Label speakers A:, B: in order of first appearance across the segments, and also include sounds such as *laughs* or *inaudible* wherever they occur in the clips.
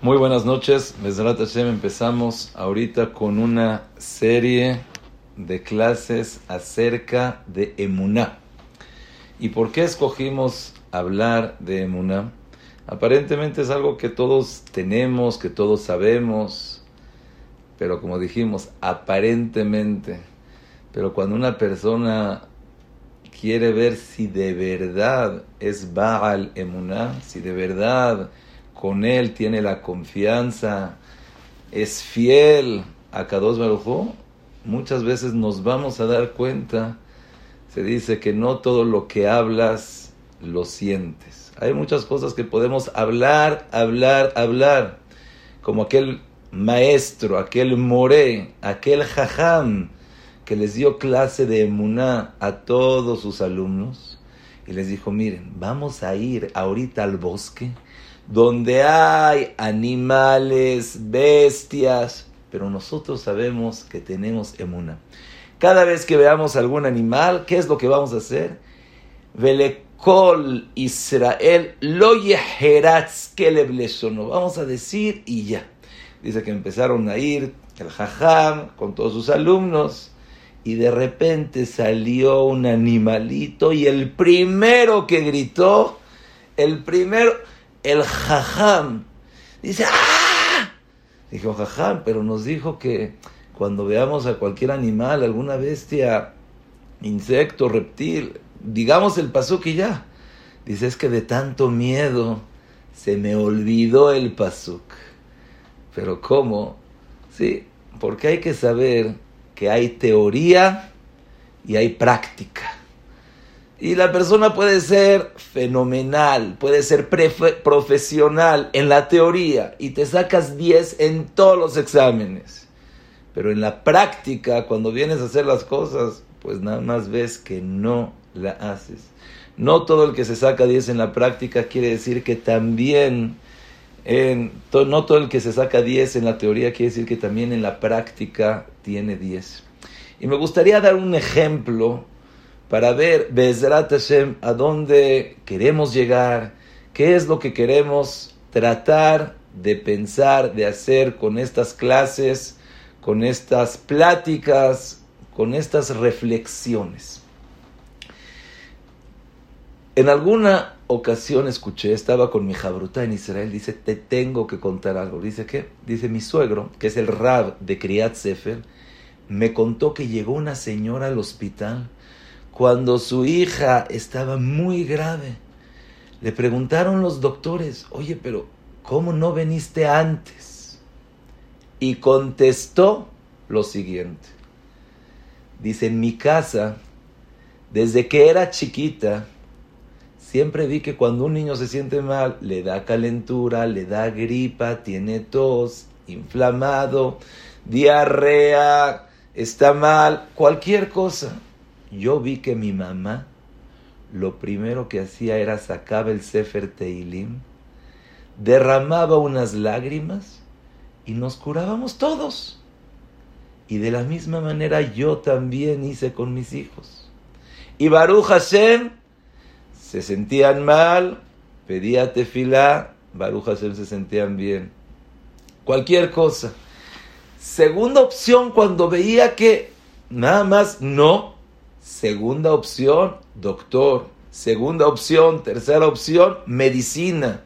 A: Muy buenas noches, Mesrat Hashem. Empezamos ahorita con una serie de clases acerca de Emuná. ¿Y por qué escogimos hablar de Emuná? Aparentemente es algo que todos tenemos, que todos sabemos, pero como dijimos, aparentemente. Pero cuando una persona quiere ver si de verdad es Baal Emuná, si de verdad con él tiene la confianza, es fiel a Kadosh Baruj muchas veces nos vamos a dar cuenta, se dice que no todo lo que hablas lo sientes. Hay muchas cosas que podemos hablar, hablar, hablar, como aquel maestro, aquel moré, aquel jajam que les dio clase de emuná a todos sus alumnos y les dijo, miren, vamos a ir ahorita al bosque donde hay animales, bestias, pero nosotros sabemos que tenemos emuna. Cada vez que veamos algún animal, ¿qué es lo que vamos a hacer? Velekol Israel lo Vamos a decir y ya. Dice que empezaron a ir el jajam con todos sus alumnos y de repente salió un animalito y el primero que gritó, el primero el jajam. Dice, ¡ah! Dijo, jajam, pero nos dijo que cuando veamos a cualquier animal, alguna bestia, insecto, reptil, digamos el pasuk y ya. Dice, es que de tanto miedo se me olvidó el pasuk. Pero ¿cómo? Sí, porque hay que saber que hay teoría y hay práctica. Y la persona puede ser fenomenal, puede ser profesional en la teoría y te sacas 10 en todos los exámenes. Pero en la práctica, cuando vienes a hacer las cosas, pues nada más ves que no la haces. No todo el que se saca 10 en la práctica quiere decir que también, en, no todo el que se saca 10 en la teoría quiere decir que también en la práctica tiene 10. Y me gustaría dar un ejemplo para ver, Bezrat Hashem, a dónde queremos llegar, qué es lo que queremos tratar de pensar, de hacer con estas clases, con estas pláticas, con estas reflexiones. En alguna ocasión escuché, estaba con mi jabruta en Israel, dice, te tengo que contar algo. Dice, ¿qué? Dice, mi suegro, que es el rab de Kriyat Sefer, me contó que llegó una señora al hospital cuando su hija estaba muy grave. Le preguntaron los doctores, oye, pero ¿cómo no veniste antes? Y contestó lo siguiente. Dice, en mi casa, desde que era chiquita, siempre vi que cuando un niño se siente mal, le da calentura, le da gripa, tiene tos, inflamado, diarrea, está mal, cualquier cosa yo vi que mi mamá lo primero que hacía era sacaba el Sefer Teilim, derramaba unas lágrimas y nos curábamos todos. Y de la misma manera yo también hice con mis hijos. Y Baruch Hashem se sentían mal, pedía tefilá, Baruch Hashem se sentían bien. Cualquier cosa. Segunda opción, cuando veía que nada más no, Segunda opción, doctor. Segunda opción, tercera opción, medicina.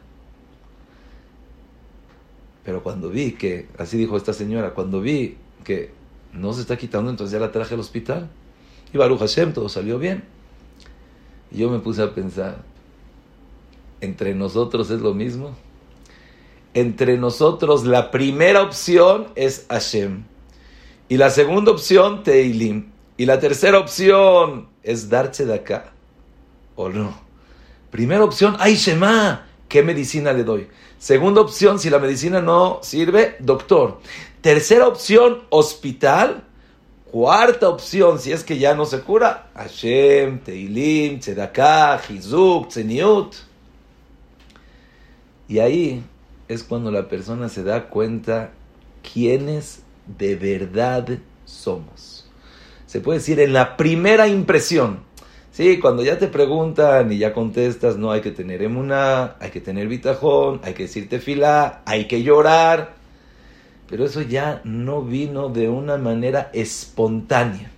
A: Pero cuando vi que, así dijo esta señora, cuando vi que no se está quitando, entonces ya la traje al hospital. Y Baruch Hashem, todo salió bien. Y yo me puse a pensar, ¿entre nosotros es lo mismo? Entre nosotros la primera opción es Hashem. Y la segunda opción, Teilim. Y la tercera opción es darse de. ¿O no? Primera opción, ay Shema, ¿qué medicina le doy? Segunda opción, si la medicina no sirve, doctor. Tercera opción, hospital. Cuarta opción, si es que ya no se cura, Hashem, Teilim, Tzedakah, Hizuk, Tzeniut. Y ahí es cuando la persona se da cuenta quiénes de verdad somos se puede decir, en la primera impresión. Sí, cuando ya te preguntan y ya contestas, no hay que tener emuná, hay que tener bitajón, hay que decirte fila, hay que llorar. Pero eso ya no vino de una manera espontánea.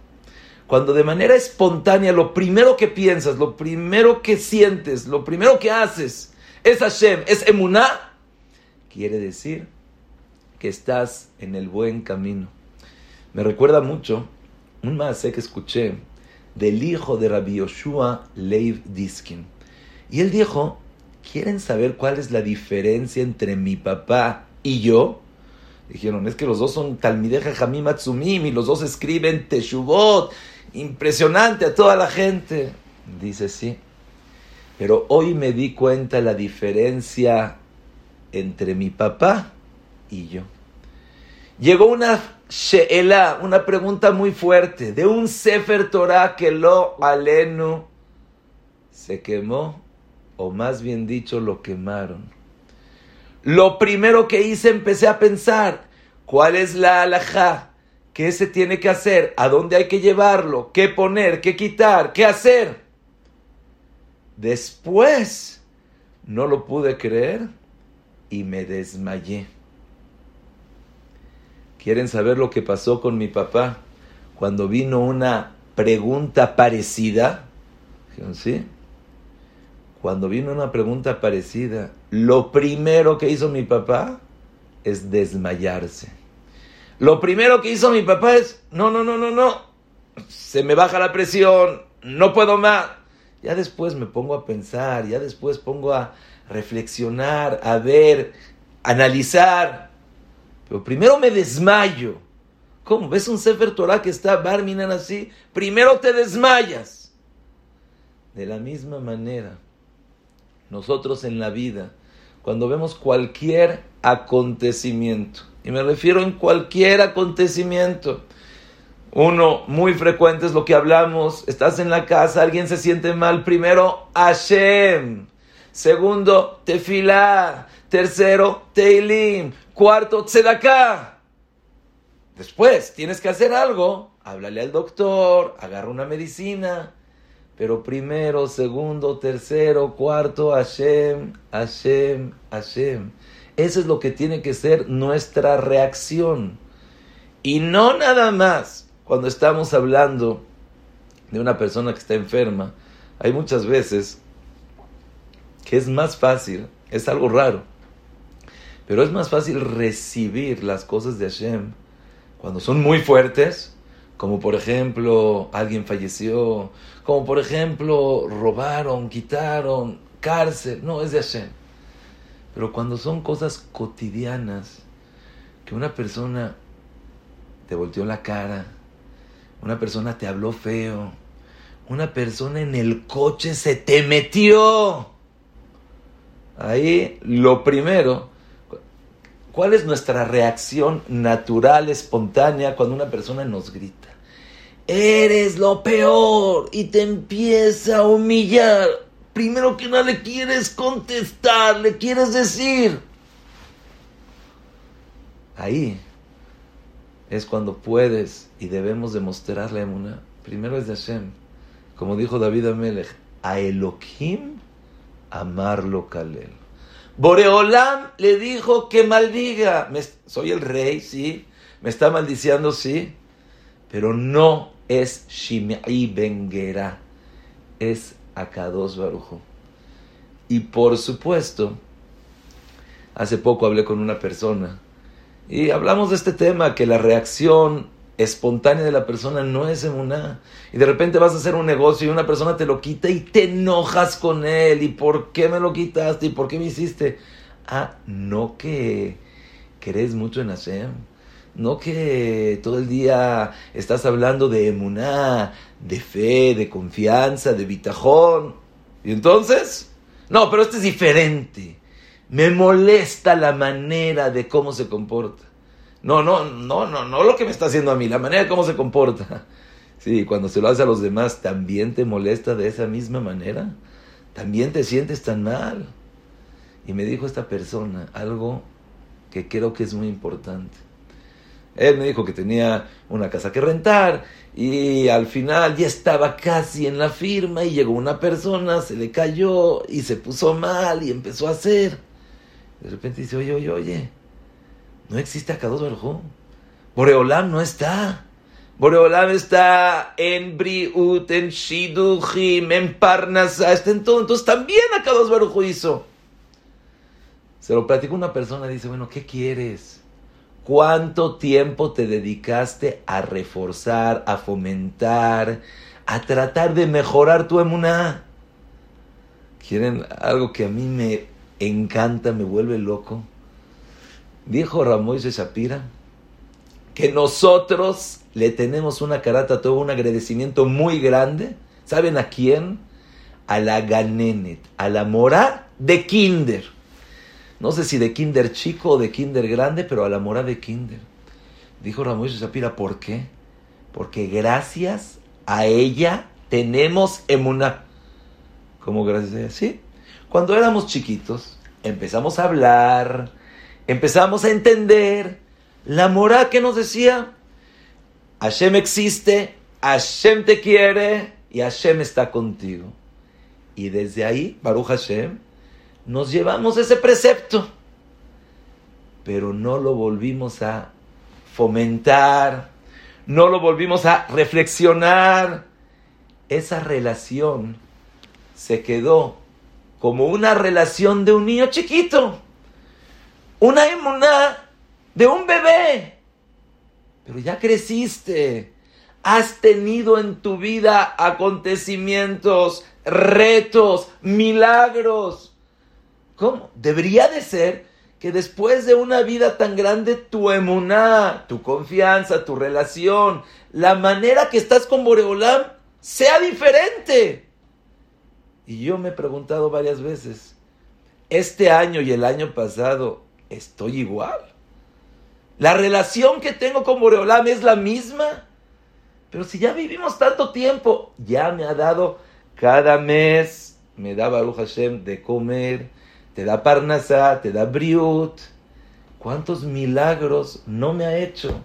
A: Cuando de manera espontánea lo primero que piensas, lo primero que sientes, lo primero que haces es Hashem, es emuná, quiere decir que estás en el buen camino. Me recuerda mucho un más que escuché del hijo de Rabbi Yoshua Leib Diskin. Y él dijo, ¿quieren saber cuál es la diferencia entre mi papá y yo? Dijeron, es que los dos son Talmideja Jamim Atsumim y los dos escriben Teshuvot. Impresionante a toda la gente. Dice, sí. Pero hoy me di cuenta la diferencia entre mi papá y yo. Llegó una she'ela, una pregunta muy fuerte, de un Sefer Torah que lo alenu se quemó, o más bien dicho, lo quemaron. Lo primero que hice, empecé a pensar, ¿cuál es la alajá? ¿Qué se tiene que hacer? ¿A dónde hay que llevarlo? ¿Qué poner? ¿Qué quitar? ¿Qué hacer? Después, no lo pude creer y me desmayé. ¿Quieren saber lo que pasó con mi papá cuando vino una pregunta parecida? ¿Sí? Cuando vino una pregunta parecida, lo primero que hizo mi papá es desmayarse. Lo primero que hizo mi papá es, no, no, no, no, no, se me baja la presión, no puedo más. Ya después me pongo a pensar, ya después pongo a reflexionar, a ver, analizar. Pero primero me desmayo. ¿Cómo? ¿Ves un Sefer Torah que está barminan así? Primero te desmayas. De la misma manera, nosotros en la vida, cuando vemos cualquier acontecimiento, y me refiero en cualquier acontecimiento, uno muy frecuente es lo que hablamos, estás en la casa, alguien se siente mal, primero Hashem, segundo Tefilá, tercero Teilim, cuarto Tzedaká. Después tienes que hacer algo, háblale al doctor, agarra una medicina, pero primero, segundo, tercero, cuarto Hashem, Hashem, Hashem. Eso es lo que tiene que ser nuestra reacción. Y no nada más cuando estamos hablando de una persona que está enferma, hay muchas veces que es más fácil, es algo raro, pero es más fácil recibir las cosas de Hashem cuando son muy fuertes, como por ejemplo alguien falleció, como por ejemplo robaron, quitaron, cárcel, no, es de Hashem. Pero cuando son cosas cotidianas, que una persona te volteó la cara, una persona te habló feo, una persona en el coche se te metió. Ahí lo primero, ¿cuál es nuestra reacción natural, espontánea cuando una persona nos grita? Eres lo peor y te empieza a humillar. Primero que nada le quieres contestar, le quieres decir. Ahí es cuando puedes y debemos demostrarle una. Primero es de Hashem. Como dijo David Amelech, a Elohim amarlo Kalel. Boreolam le dijo que maldiga. soy el rey, sí. Me está maldiciendo, sí. Pero no es Shimei Bengera. Es Akados Barujo. Y por supuesto, hace poco hablé con una persona y hablamos de este tema, que la reacción espontánea de la persona no es emuná. Y de repente vas a hacer un negocio y una persona te lo quita y te enojas con él. ¿Y por qué me lo quitaste? ¿Y por qué me hiciste? Ah, no que crees mucho en Hashem. No que todo el día estás hablando de emuná, de fe, de confianza, de bitajón. Y entonces, no, pero este es diferente. Me molesta la manera de cómo se comporta. No, no, no, no, no lo que me está haciendo a mí, la manera de cómo se comporta. *laughs* Sí, cuando se lo hace a los demás, ¿también te molesta de esa misma manera? ¿También te sientes tan mal? Y me dijo esta persona algo que creo que es muy importante. Él me dijo que tenía una casa que rentar y al final ya estaba casi en la firma y llegó una persona, se le cayó y se puso mal y empezó a hacer. De repente dice, oye, oye, oye, no existe Akadosh Baruj Boreolam no está. Boreolam está en Briut, en Shiduchim, en Parnasa, está en todo. Entonces también Akadosh Baruj hizo. Se lo platicó una persona dice, bueno, ¿qué quieres? ¿Cuánto tiempo te dedicaste a reforzar, a fomentar, a tratar de mejorar tu emuná? ¿Quieren algo que a mí me encanta, me vuelve loco? Dijo Ramón Shapira que nosotros le tenemos una carata, todo un agradecimiento muy grande. ¿Saben a quién? A la Ganenet, a la mora de Kinder no sé si de kinder chico o de kinder grande, pero a la mora de kinder. Dijo Ramón Shapira, ¿por qué? Porque gracias a ella tenemos emuna. ¿Cómo gracias a ella? Sí. Cuando éramos chiquitos, empezamos a hablar, empezamos a entender la mora que nos decía, Hashem existe, Hashem te quiere y Hashem está contigo. Y desde ahí, Baruch Hashem, nos llevamos ese precepto, pero no lo volvimos a fomentar, no lo volvimos a reflexionar. Esa relación se quedó como una relación de un niño chiquito, una emuná de un bebé. Pero ya creciste, has tenido en tu vida acontecimientos, retos, milagros ¿Cómo? Debería de ser que después de una vida tan grande, tu emuná, tu confianza, tu relación, la manera que estás con Boreolam sea diferente. Y yo me he preguntado varias veces, este año y el año pasado, ¿estoy igual? La relación que tengo con Boreolam es la misma. Pero si ya vivimos tanto tiempo, ya me ha dado cada mes, me da Baruch Hashem de comer, te da Parnasá, te da Briut. ¿Cuántos milagros no me ha hecho?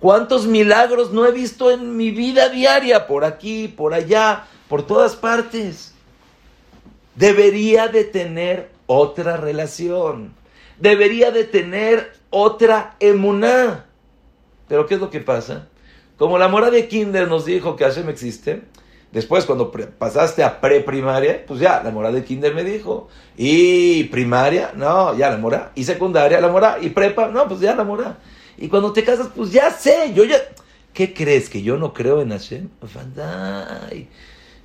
A: ¿Cuántos milagros no he visto en mi vida diaria? Por aquí, por allá, por todas partes. Debería de tener otra relación. Debería de tener otra emuná. Pero ¿qué es lo que pasa? Como la mora de Kinder nos dijo que Hashem existe, Después, cuando pasaste a preprimaria, pues ya, la mora de kinder me dijo. Y primaria, no, ya la mora. Y secundaria, la mora. Y prepa, no, pues ya la mora. Y cuando te casas, pues ya sé, yo ya... ¿Qué crees? ¿Que yo no creo en Hashem?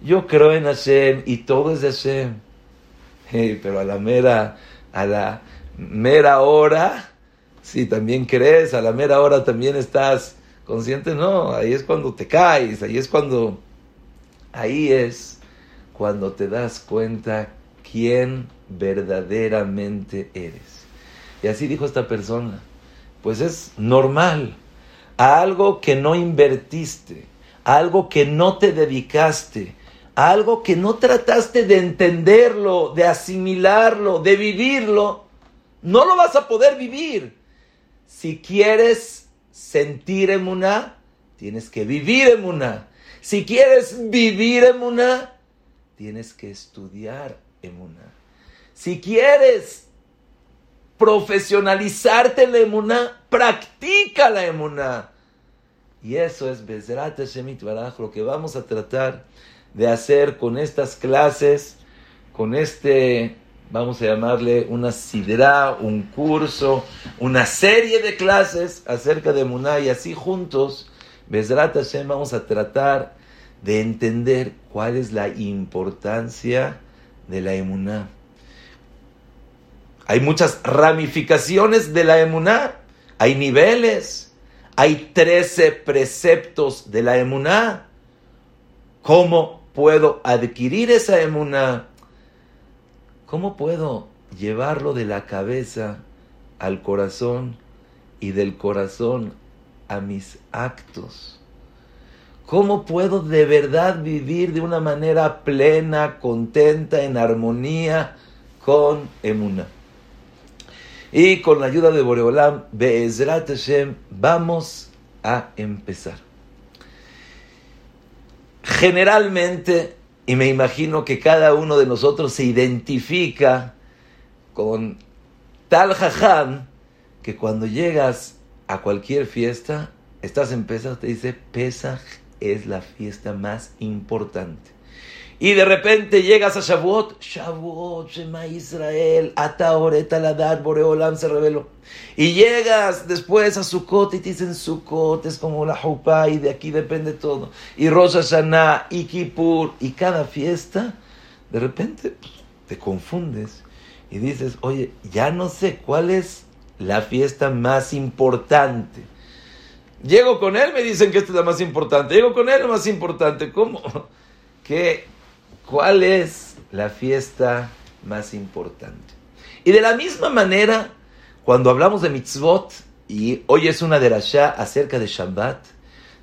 A: Yo creo en Hashem y todo es de Hashem. *laughs* pero a la mera, a la mera hora, si también crees, a la mera hora también estás consciente, no, ahí es cuando te caes, ahí es cuando Ahí es cuando te das cuenta quién verdaderamente eres. Y así dijo esta persona, pues es normal, a algo que no invertiste, a algo que no te dedicaste, a algo que no trataste de entenderlo, de asimilarlo, de vivirlo, no lo vas a poder vivir. Si quieres sentir emuná, tienes que vivir emuná. Si quieres vivir emuná, tienes que estudiar emuná. Si quieres profesionalizarte en la emuná, practica la emuná. Y eso es Bezrat Shemit Baraj, lo que vamos a tratar de hacer con estas clases, con este, vamos a llamarle una sidra, un curso, una serie de clases acerca de emuná y así juntos Besrat Hashem vamos a tratar de entender cuál es la importancia de la emuná. Hay muchas ramificaciones de la emuná, hay niveles, hay trece preceptos de la emuná. ¿Cómo puedo adquirir esa emuná? ¿Cómo puedo llevarlo de la cabeza al corazón y del corazón a mis actos? ¿Cómo puedo de verdad vivir de una manera plena, contenta, en armonía con Emuna? Y con la ayuda de Boreolam, Be'ezrat Hashem, vamos a empezar. Generalmente, y me imagino que cada uno de nosotros se identifica con tal jajam, que cuando llegas a cualquier fiesta, estás en Pesach, te dice, Pesach es la fiesta más importante. Y de repente llegas a Shavuot, Shavuot, Shema Israel, Ataoret Aladar, Boreolam se reveló. Y llegas después a Sukkot y te dicen Sukkot es como la Jupá y de aquí depende todo. Y Rosh Hashanah, y Kippur, y cada fiesta, de repente te confundes y dices, oye, ya no sé cuál es la fiesta más importante. Llego con él, me dicen que esta es la más importante. Llego con él, la más importante. ¿Cómo? *laughs* ¿Qué? ¿Cuál es la fiesta más importante? Y de la misma manera, cuando hablamos de mitzvot, y hoy es una derashá acerca de Shabbat,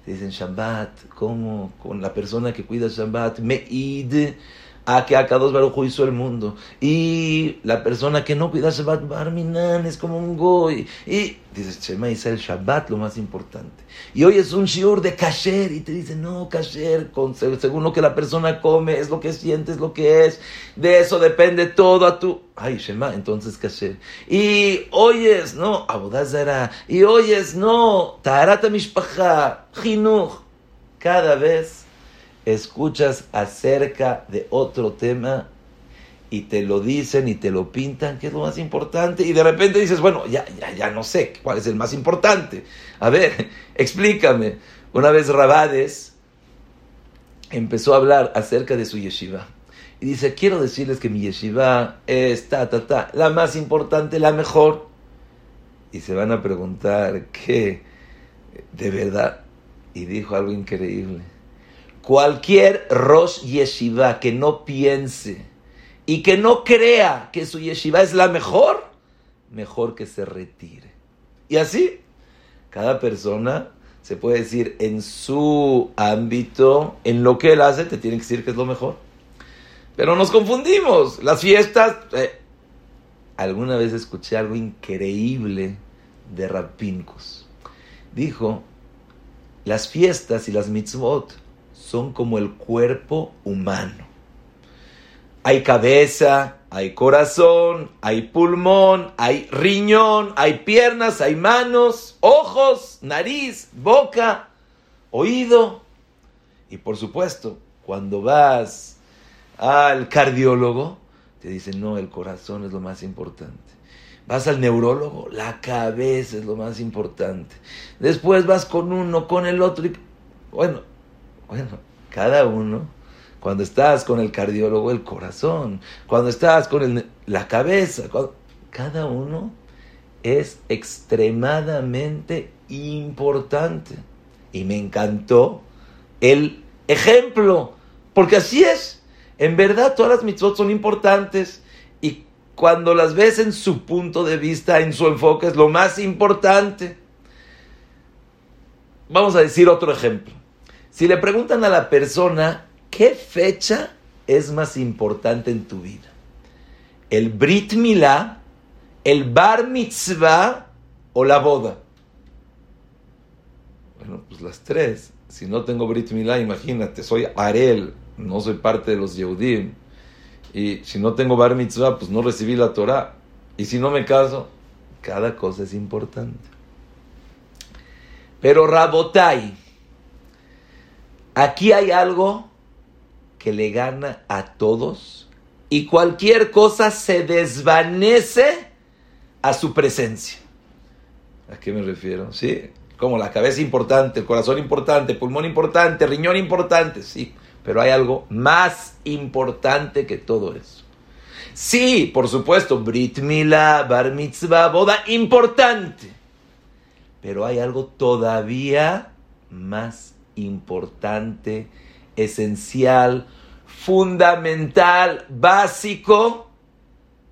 A: dicen Shabbat, ¿cómo? Con la persona que cuida Shabbat, Meid, a que dos Baruj hizo el mundo. Y la persona que no cuida Shabbat Barminan es como un goy. Y dices, Shema el Shabbat lo más importante. Y hoy es un shiur de kasher y te dice, no, kasher, según lo que la persona come, es lo que siente, es lo que es. De eso depende todo a tu... Ay, Shema, entonces kasher. Y oyes, no, Abodazara. Y oyes, no, Tarata Mishpacha, Jinuch. Cada vez escuchas acerca de otro tema y te lo dicen y te lo pintan, que es lo más importante, y de repente dices, bueno, ya, ya, ya no sé cuál es el más importante. A ver, *laughs* explícame. Una vez Rabades empezó a hablar acerca de su yeshiva. Y dice, quiero decirles que mi yeshiva es ta, ta, ta, la más importante, la mejor. Y se van a preguntar, ¿qué? ¿De verdad? Y dijo algo increíble Cualquier Rosh Yeshiva que no piense y que no crea que su yeshiva es la mejor, mejor que se retire. Y así, cada persona se puede decir en su ámbito, en lo que él hace, te tiene que decir que es lo mejor. Pero nos confundimos. Las fiestas. Eh, alguna vez escuché algo increíble de Rapincos. Dijo: las fiestas y las mitzvot son como el cuerpo humano. Hay cabeza, hay corazón, hay pulmón, hay riñón, hay piernas, hay manos, ojos, nariz, boca, oído. Y por supuesto, cuando vas al cardiólogo, te dicen, no, el corazón es lo más importante. Vas al neurólogo, la cabeza es lo más importante. Después vas con uno, con el otro. Y, bueno, bueno, cada uno, cuando estás con el cardiólogo, el corazón, cuando estás con la cabeza, cada uno es extremadamente importante. Y me encantó el ejemplo, porque así es. En verdad, todas las mitzvot son importantes y cuando las ves en su punto de vista, en su enfoque, es lo más importante. Vamos a decir otro ejemplo. Si le preguntan a la persona qué fecha es más importante en tu vida, el Brit Milá, el Bar Mitzvah o la boda. Bueno, pues las tres. Si no tengo Brit Milá, imagínate, soy Arel, no soy parte de los Yehudim. Y si no tengo Bar Mitzvah, pues no recibí la Torah. Y si no me caso, cada cosa es importante. Pero Rabotai, Aquí hay algo que le gana a todos y cualquier cosa se desvanece a su presencia. ¿A qué me refiero? Sí, como la cabeza importante, el corazón importante, pulmón importante, riñón importante, sí, pero hay algo más importante que todo eso. Sí, por supuesto, Brit Mila, Bar Mitzvah, boda importante, pero hay algo todavía más importante, esencial, fundamental, básico,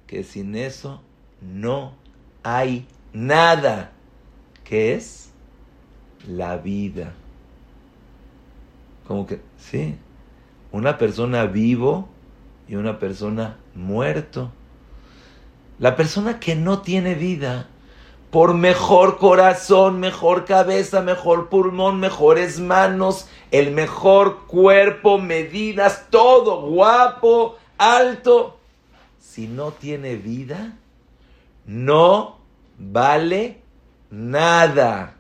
A: que sin eso no hay nada, que es la vida. Como que, sí, una persona vivo y una persona muerto. La persona que no tiene vida, por mejor corazón, mejor cabeza, mejor pulmón, mejores manos, el mejor cuerpo, medidas, todo guapo, alto. Si no tiene vida, no vale nada.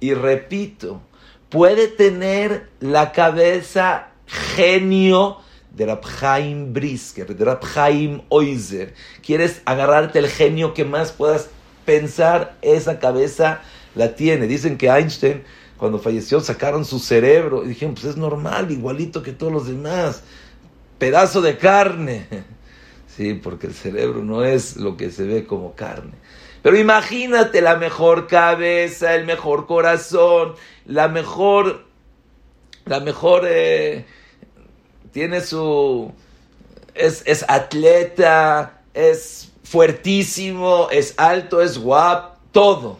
A: Y repito, puede tener la cabeza genio de Rabhaim Brisker, de Rabhaim Oizer. ¿Quieres agarrarte el genio que más puedas pensar? Esa cabeza la tiene. Dicen que Einstein, cuando falleció, sacaron su cerebro y dijeron, pues es normal, igualito que todos los demás. Pedazo de carne. *laughs* Sí, porque el cerebro no es lo que se ve como carne. Pero imagínate la mejor cabeza, el mejor corazón, la mejor, la mejor, eh, tiene su, es, es atleta, es fuertísimo, es alto, es guapo, todo.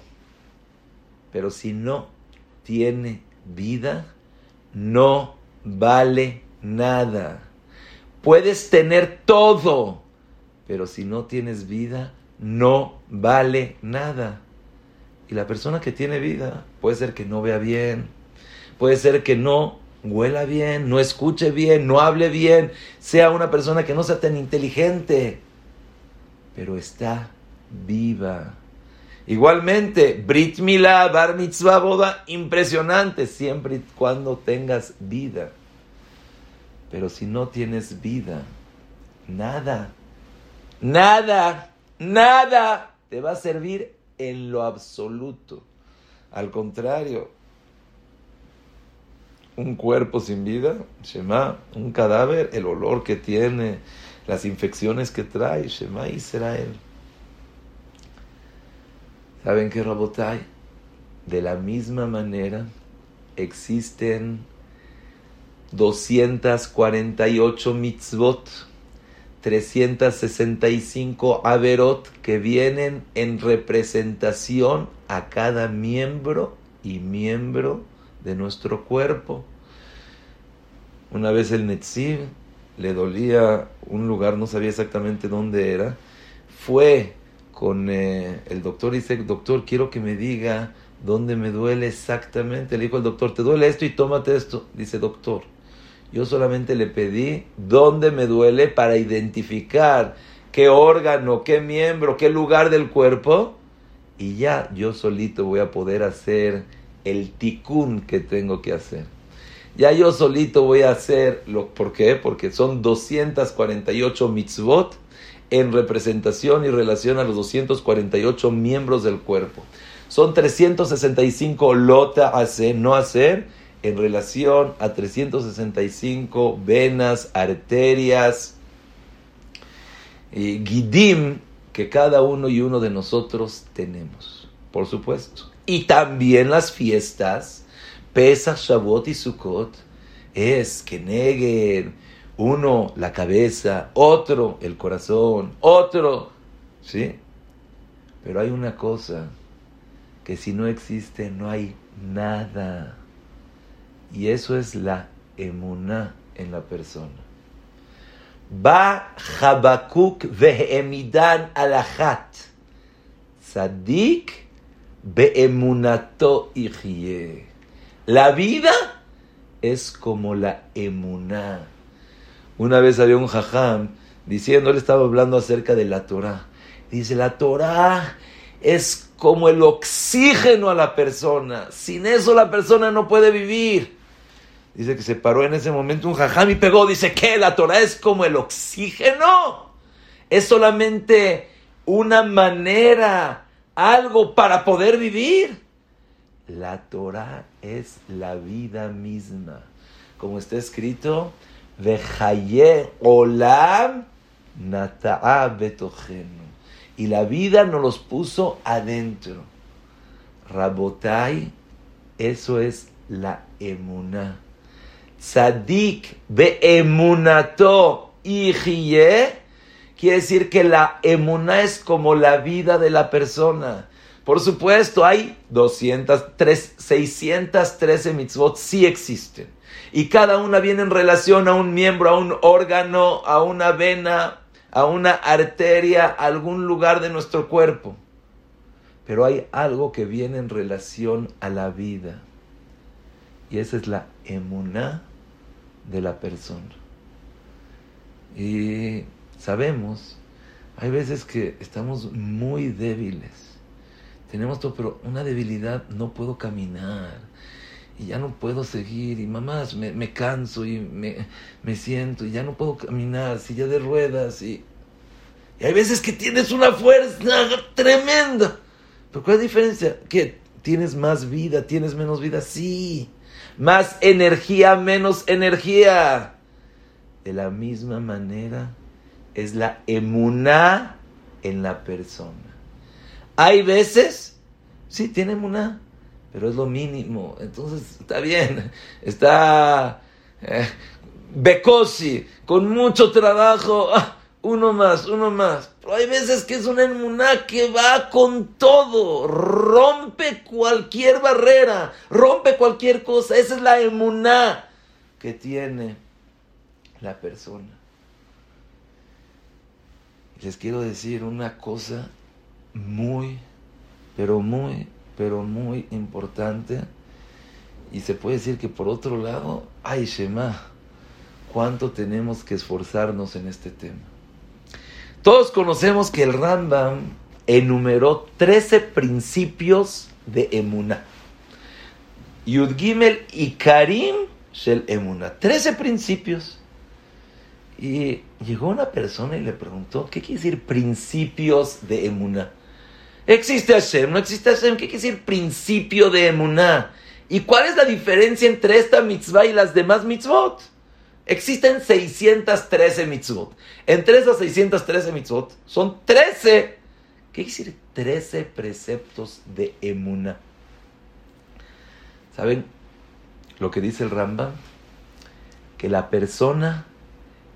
A: Pero si no tiene vida, no vale nada. Puedes tener todo, pero si no tienes vida, no vale nada. Y la persona que tiene vida puede ser que no vea bien, puede ser que no huela bien, no escuche bien, no hable bien, sea una persona que no sea tan inteligente, pero está viva. Igualmente, Brit Milá, Bar Mitzvah, boda, impresionante, siempre y cuando tengas vida. Pero si no tienes vida, nada, nada, nada te va a servir en lo absoluto. Al contrario, un cuerpo sin vida, Shema, un cadáver, el olor que tiene, las infecciones que trae, Shema Israel. ¿Saben qué, Rabotai? De la misma manera existen 248 mitzvot, 365 averot que vienen en representación a cada miembro y miembro de nuestro cuerpo. Una vez el Netziv le dolía un lugar, no sabía exactamente dónde era, fue con eh, el doctor y dice, doctor, quiero que me diga dónde me duele exactamente. Le dijo el doctor, te duele esto y tómate esto. Dice, doctor, yo solamente le pedí dónde me duele para identificar qué órgano, qué miembro, qué lugar del cuerpo. Y ya yo solito voy a poder hacer el tikkun que tengo que hacer. Ya yo solito voy a hacer lo ¿por qué? Porque son 248 mitzvot en representación y relación a los 248 miembros del cuerpo. Son 365 lota hacer, no hacer, en relación a 365 venas, arterias, y gidim que cada uno y uno de nosotros tenemos, por supuesto. Y también las fiestas, Pesach, Shavuot y Sukkot, es que neguen uno la cabeza, otro el corazón, otro, ¿sí? Pero hay una cosa que si no existe no hay nada. Y eso es la emuná en la persona. Ba Habakuk vehemidan alachat. Sadik beemunato ichie. La vida es como la emuná. Una vez había un jajam diciendo, él estaba hablando acerca de la Torah. Dice, la Torah es como el oxígeno a la persona. Sin eso la persona no puede vivir. Dice que se paró en ese momento un jajam y pegó. Dice que la Torah es como el oxígeno. Es solamente una manera, algo para poder vivir. La Torah es la vida misma. Como está escrito, Vejaye olam nata'a betojenu. Y la vida nos los puso adentro. Rabotai, eso es la emuná tzadik beemunato ichie, quiere decir que la emuná es como la vida de la persona. Por supuesto, hay 203, 613 mitzvot, sí existen. Y cada una viene en relación a un miembro, a un órgano, a una vena, a una arteria, a algún lugar de nuestro cuerpo. Pero hay algo que viene en relación a la vida. Y esa es la emuná de la persona. Y sabemos, hay veces que estamos muy débiles. Tenemos todo, pero una debilidad, no puedo caminar. Y ya no puedo seguir. Y mamás, me, me canso y me, me, siento. Y ya no puedo caminar. Silla de ruedas. Y, y hay veces que tienes una fuerza tremenda. Pero ¿cuál es la diferencia? ¿Que tienes más vida? ¿Tienes menos vida? Sí. Más energía, menos energía. De la misma manera es la emuná en la persona. Hay veces, sí, tiene emuná, pero es lo mínimo. Entonces, está bien. Está eh, Becosi, con mucho trabajo. Ah, uno más, uno más. Pero hay veces que es una emuná que va con todo, rompe cualquier barrera, rompe cualquier cosa. Esa es la emuná que tiene la persona. Les quiero decir una cosa muy, pero muy, pero muy importante. Y se puede decir que por otro lado, ay Shema, cuánto tenemos que esforzarnos en este tema. Todos conocemos que el Rambam enumeró 13 principios de Emuná. Yud Gimel y Karim Shel Emuná. 13 principios. Y llegó una persona y le preguntó, ¿qué quiere decir principios de Emuná? ¿Existe Hashem? ¿No existe Hashem? ¿Qué quiere decir principio de Emuná? ¿Y cuál es la diferencia entre esta mitzvah y las demás mitzvot? Existen 613 mitzvot. Entre esas 613 mitzvot son 13. ¿Qué quiere decir 13 preceptos de Emuna? ¿Saben lo que dice el Rambam? Que la persona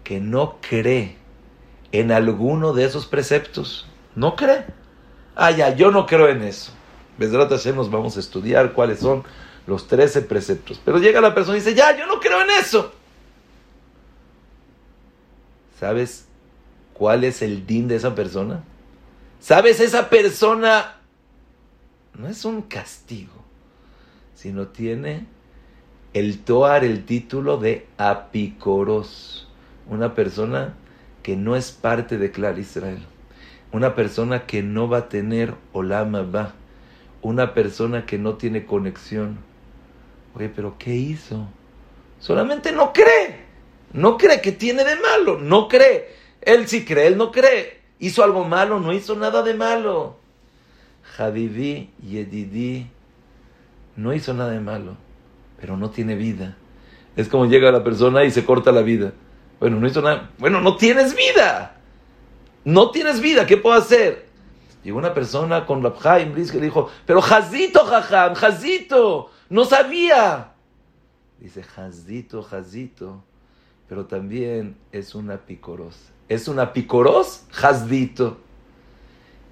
A: que no cree en alguno de esos preceptos, no cree. Ah, ya, yo no creo en eso. Besrat Hashem nos vamos a estudiar cuáles son los 13 preceptos. Pero llega la persona y dice, ya, yo no creo en eso. ¿Sabes cuál es el din de esa persona? ¿Sabes? Esa persona no es un castigo, sino tiene el toar, el título de apicoros. Una persona que no es parte de Clar Israel. Una persona que no va a tener olama va. Una persona que no tiene conexión. Oye, pero ¿qué hizo? Solamente no cree. No cree que tiene de malo, no cree. Él sí cree, él no cree. Hizo algo malo, no hizo nada de malo. y Yedidi no hizo nada de malo, pero no tiene vida. Es como llega la persona y se corta la vida. Bueno, no hizo nada. Bueno, no tienes vida. No tienes vida, ¿qué puedo hacer? Llegó una persona con Rabhaim que le dijo, pero Jazito, Jajam, Jazito, no sabía. Dice, Jazito, Jazito pero también es una picoros. Es una picoros jazdito.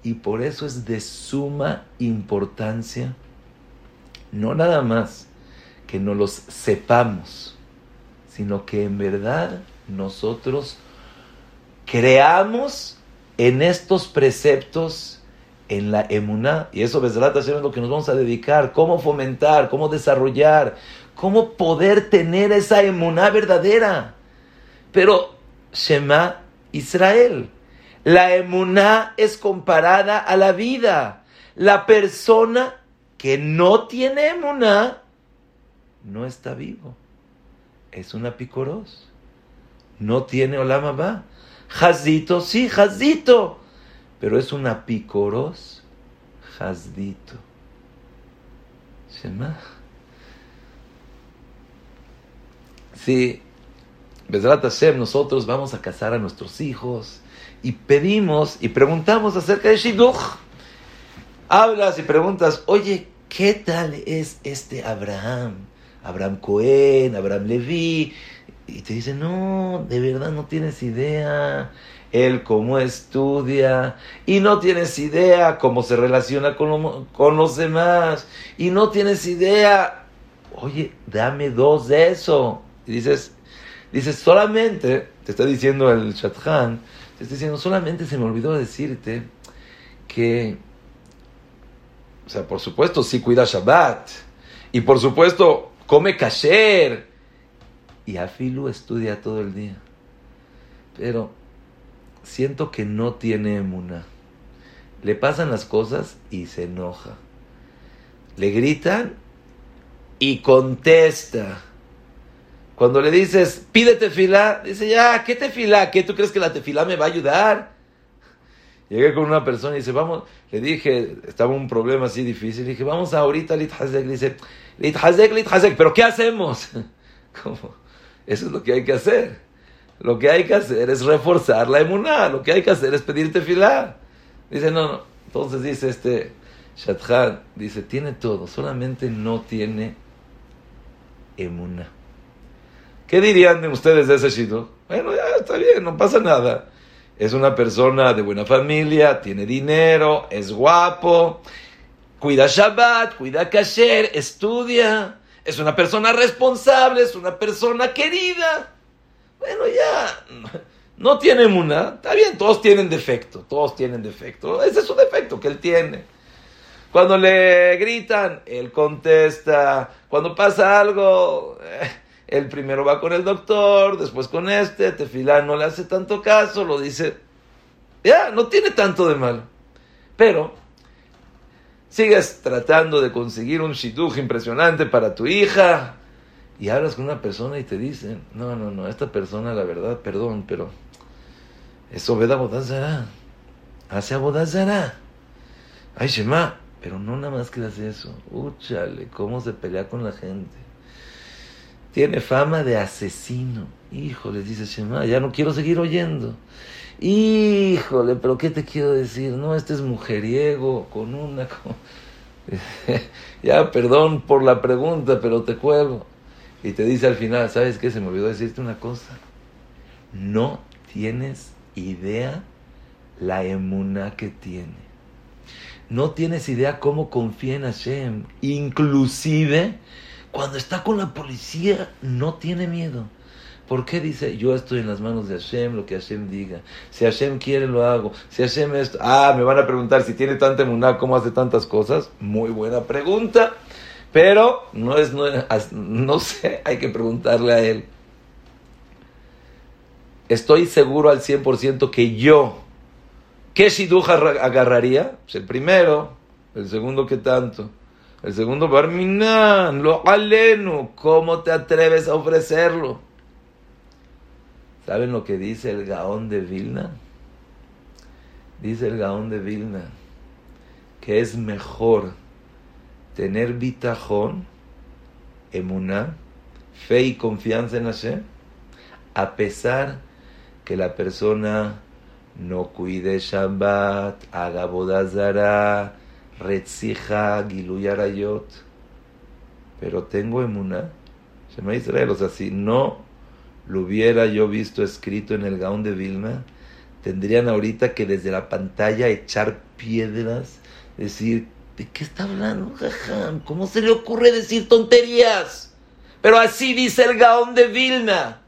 A: Y por eso es de suma importancia, no nada más que no los sepamos, sino que en verdad nosotros creamos en estos preceptos en la emuná. Y eso, Besrat es lo que nos vamos a dedicar. Cómo fomentar, cómo desarrollar, cómo poder tener esa emuná verdadera. Pero Shema Israel. La emuná es comparada a la vida. La persona que no tiene emuná no está vivo. Es una picoros. No tiene olama. Jazito, sí, jazito. Pero es una picoros jazdito. Shema. Sí, Hashem, nosotros vamos a casar a nuestros hijos y pedimos y preguntamos acerca de Shidduch. Hablas y preguntas, oye, ¿qué tal es este Abraham? Abraham Cohen, Abraham Leví. Y te dicen, no, de verdad no tienes idea él cómo estudia y no tienes idea cómo se relaciona con, con, los demás y no tienes idea, oye, dame dos de eso. Y dices, Dice, solamente, te está diciendo el Shathan, Te estoy diciendo, solamente se me olvidó decirte que, o sea, por supuesto, sí cuida Shabbat. Y por supuesto, come kasher. Y Afilu estudia todo el día. Pero siento que no tiene emuna. Le pasan las cosas y se enoja. Le gritan y contesta. Cuando le dices, pide tefilá, dice, ya, ¿qué tefilá? ¿Qué tú crees que la tefilá me va a ayudar? Llegué con una persona y dice, vamos, le dije, estaba un problema así difícil, le dije, vamos ahorita Hazek. Le dice, Hazek, Hazek, pero ¿qué hacemos? *laughs* ¿Cómo? Eso es lo que hay que hacer. Lo que hay que hacer es reforzar la emuná, lo que hay que hacer es pedir tefilá. Dice, no, no. Entonces dice este Shathan, dice, tiene todo, solamente no tiene emuná. ¿Qué dirían de ustedes de ese shidduch? Bueno, ya está bien, no pasa nada. Es una persona de buena familia, tiene dinero, es guapo, cuida Shabbat, cuida Kasher, estudia, es una persona responsable, es una persona querida. Bueno, ya, no tiene una, está bien, todos tienen defecto, todos tienen defecto. Ese es su defecto que él tiene. Cuando le gritan, él contesta. Cuando pasa algo, eh, él primero va con el doctor, después con este, Tefilá no le hace tanto caso, lo dice. Ya, no tiene tanto de malo. Pero sigues tratando de conseguir un shidduch impresionante para tu hija y hablas con una persona y te dicen, no, no, no, esta persona, la verdad, perdón, pero eso veda Bodazara. Hace Bodazara. Ay, Shema. Pero no nada más que hace eso. Úchale, cómo se pelea con la gente. Tiene fama de asesino. Híjole, dice Shema, ya no quiero seguir oyendo. Híjole, pero ¿qué te quiero decir? No, este es mujeriego, con una... *laughs* ya, perdón por la pregunta, pero te cuelgo. Y te dice al final, ¿sabes qué? Se me olvidó decirte una cosa. No tienes idea la emuna que tiene. No tienes idea cómo confía en Hashem. Inclusive, cuando está con la policía, no tiene miedo. ¿Por qué dice, yo estoy en las manos de Hashem, lo que Hashem diga? Si Hashem quiere, lo hago. Si Hashem esto... Ah, me van a preguntar, si tiene tanta emuná, ¿cómo hace tantas cosas? Muy buena pregunta. Pero no es, no, no sé, *laughs* hay que preguntarle a él estoy seguro al 100% que yo, ¿qué shidduch agarraría? Pues el primero, el segundo, ¿qué tanto? El segundo, Barminan, lo aleno, ¿cómo te atreves a ofrecerlo? ¿Saben lo que dice el Gaón de Vilna? Dice el Gaón de Vilna que es mejor tener bitajón, emuná, fe y confianza en Hashem, a pesar que la persona no cuide Shabbat, haga bodazara, retzija, giluyarayot. Pero tengo emuná. Shema Israel, o sea, si no lo hubiera yo visto escrito en el Gaón de Vilna, tendrían ahorita que desde la pantalla echar piedras, decir, ¿de qué está hablando, ¿Cómo se le ocurre decir tonterías? Pero así dice el Gaón de Vilna.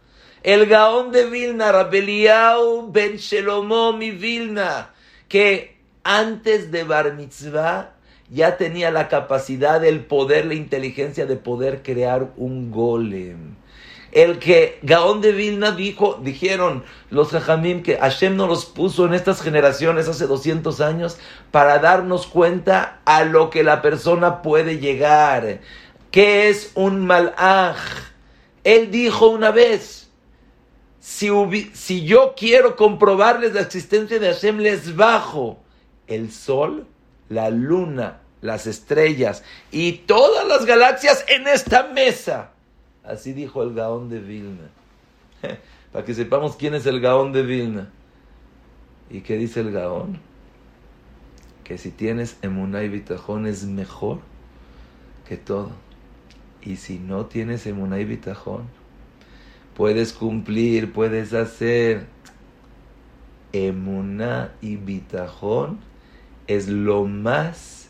A: El Gaón de Vilna, Rabeliau ben Shelomo mi Vilna, que antes de Bar Mitzvah ya tenía la capacidad, el poder, la inteligencia de poder crear un golem. El que Gaón de Vilna dijo, dijeron los Jajamim que Hashem nos los puso en estas generaciones hace 200 años para darnos cuenta a lo que la persona puede llegar. ¿Qué es un malaj? Él dijo una vez, si, yo quiero comprobarles la existencia de Hashem, les bajo el sol, la luna, las estrellas y todas las galaxias en esta mesa. Así dijo el Gaón de Vilna. *laughs* Para que sepamos quién es el Gaón de Vilna. ¿Y qué dice el Gaón? Que si tienes emuná y bitajón es mejor que todo. Y si no tienes emuná y bitajón, puedes cumplir, puedes hacer. Emuná y bitajón es lo más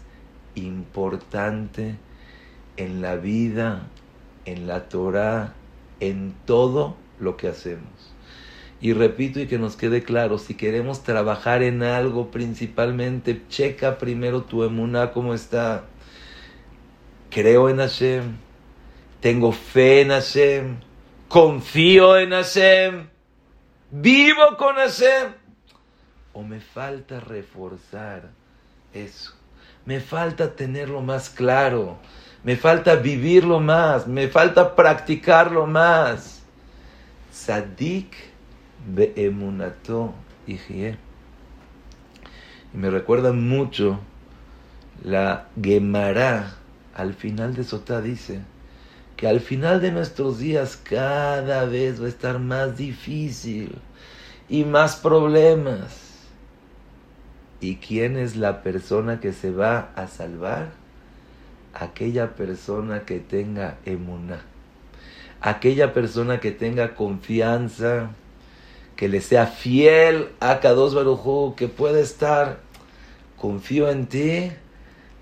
A: importante en la vida, en la Torah, en todo lo que hacemos. Y repito y que nos quede claro, si queremos trabajar en algo principalmente, checa primero tu emuná cómo está. Creo en Hashem, tengo fe en Hashem, confío en Hashem, vivo con Hashem. O me falta reforzar eso, me falta tenerlo más claro, me falta vivirlo más, me falta practicarlo más. Sadik Be'emunato Y me recuerda mucho la Gemara, al final de Sotá dice que al final de nuestros días cada vez va a estar más difícil y más problemas. ¿Y quién es la persona que se va a salvar? Aquella persona que tenga emuna. Aquella persona que tenga confianza que le sea fiel a Kadosh Barujú, que pueda estar, confío en ti,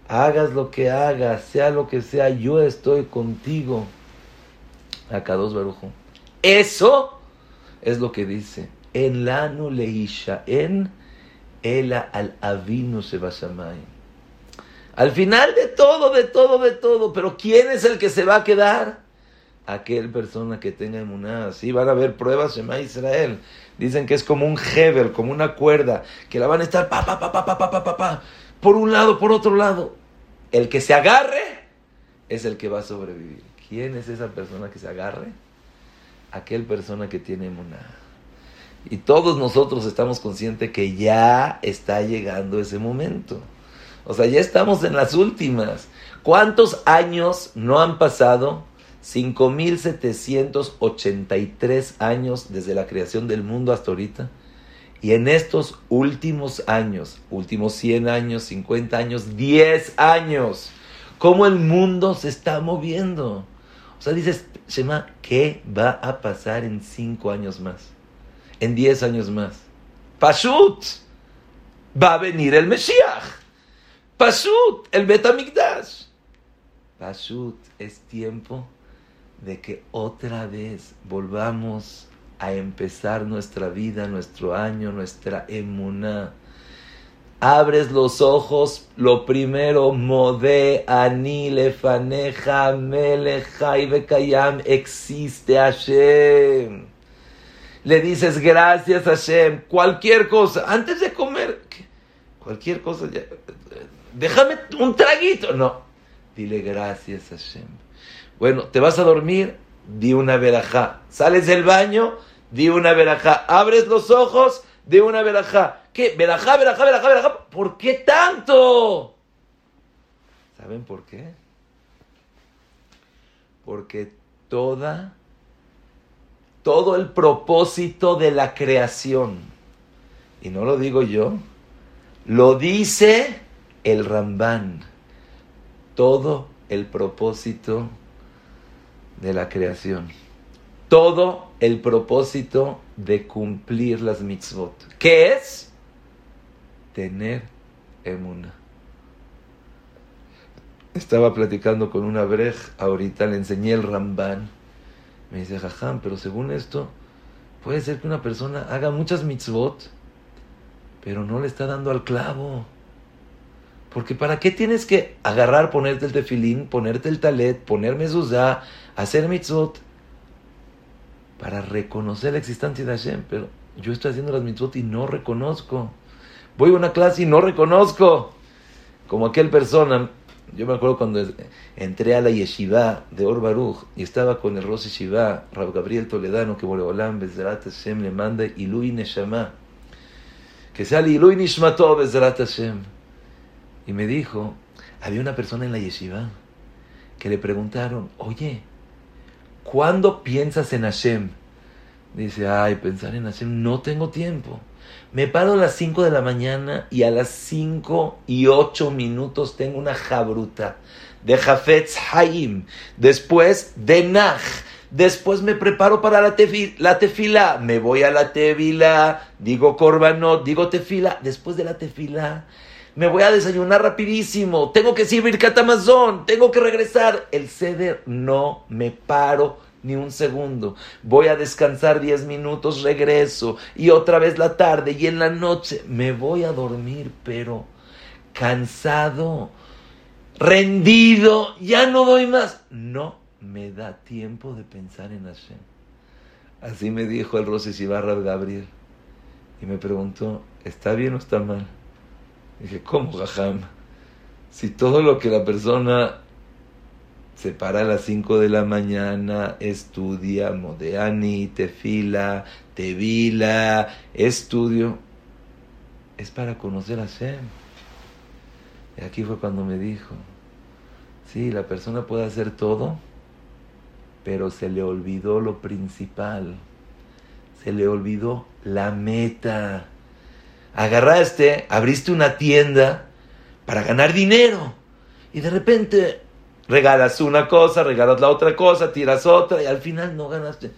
A: hagas lo que hagas, sea lo que sea, yo estoy contigo, a Kadosh Barujú. Eso es lo que dice, en la leisha, en ela al avino se Al final de todo, de todo, de todo, pero ¿quién es el que se va a quedar? aquel persona que tenga emuná. Sí, van a haber pruebas, Shema Israel. Dicen que es como un heber, como una cuerda, que la van a estar pa, pa, pa, pa, pa, pa, pa, pa, por un lado, por otro lado. El que se agarre es el que va a sobrevivir. ¿Quién es esa persona que se agarre? Aquel persona que tiene emuná. Y todos nosotros estamos conscientes que ya está llegando ese momento. O sea, ya estamos en las últimas. ¿Cuántos años no han pasado 5.783 años desde la creación del mundo hasta ahorita. Y en estos últimos años, últimos 100 años, 50 años, 10 años, cómo el mundo se está moviendo. O sea, dices, Shema, ¿qué va a pasar en 5 años más? En 10 años más. Pashut, va a venir el Mesías. Pashut, el Betamigdash. Pashut, es tiempo de que otra vez volvamos a empezar nuestra vida, nuestro año, nuestra emuná. Abres los ojos, lo primero, modé, anile, faneja, meleja y bekayam, existe Hashem. Le dices gracias Hashem, cualquier cosa, antes de comer, cualquier cosa, déjame un traguito, no, dile gracias Hashem bueno, te vas a dormir, di una verajá. Sales del baño, di una verajá. Abres los ojos, di una verajá. ¿Qué? Verajá, verajá, verajá, verajá. ¿Por qué tanto? ¿Saben por qué? Porque toda, todo el propósito de la creación, y no lo digo yo, lo dice el Rambán. Todo el propósito de la creación. Todo el propósito de cumplir las mitzvot. ¿Qué es? Tener emuna. Estaba platicando con una brej, ahorita le enseñé el Ramban. Me dice, jajam, pero según esto, puede ser que una persona haga muchas mitzvot, pero no le está dando al clavo. Porque ¿para qué tienes que agarrar, ponerte el tefilín, ponerte el talet, ponerme mezuzá, hacer mitzvot? Para reconocer la existencia de Hashem. Pero yo estoy haciendo las mitzvot y no reconozco. Voy a una clase y no reconozco. Como aquel persona, yo me acuerdo cuando entré a la yeshiva de Or Baruch y estaba con el Rosh Yeshiva, Rab Gabriel Toledano, que Boleolam, Bezrat Hashem le manda Ilui Neshama. Que sea Ilui Nishmato, Bezrat Hashem. Y me dijo, había una persona en la yeshiva que le preguntaron, oye, ¿cuándo piensas en Hashem? Dice, ay, pensar en Hashem, no tengo tiempo. Me paro a las 5 de la mañana y a las 5 y 8 minutos tengo una jabruta de Jafetz Haim. Después de Nach. Después me preparo para la, la tefila. Me voy a la tefila. Digo korbanot, digo tefila. Después de la tefila me voy a desayunar rapidísimo, tengo que servir catamazón, tengo que regresar. El ceder no me paro ni un segundo. Voy a descansar diez minutos, regreso y otra vez la tarde y en la noche me voy a dormir, pero cansado, rendido, ya no doy más. No me da tiempo de pensar en Hashem. Así me dijo el Roses Ibarra Gabriel. Y me preguntó, ¿está bien o está mal? Dije, ¿cómo, Jajam? Si todo lo que la persona se para a las 5 de la mañana, estudia, modeani, tefila, tevila, estudio, es para conocer a Hashem. Y aquí fue cuando me dijo, sí, la persona puede hacer todo, pero se le olvidó lo principal, se le olvidó la meta. Agarraste, abriste una tienda para ganar dinero y de repente regalas una cosa, regalas la otra cosa, tiras otra y al final no ganaste.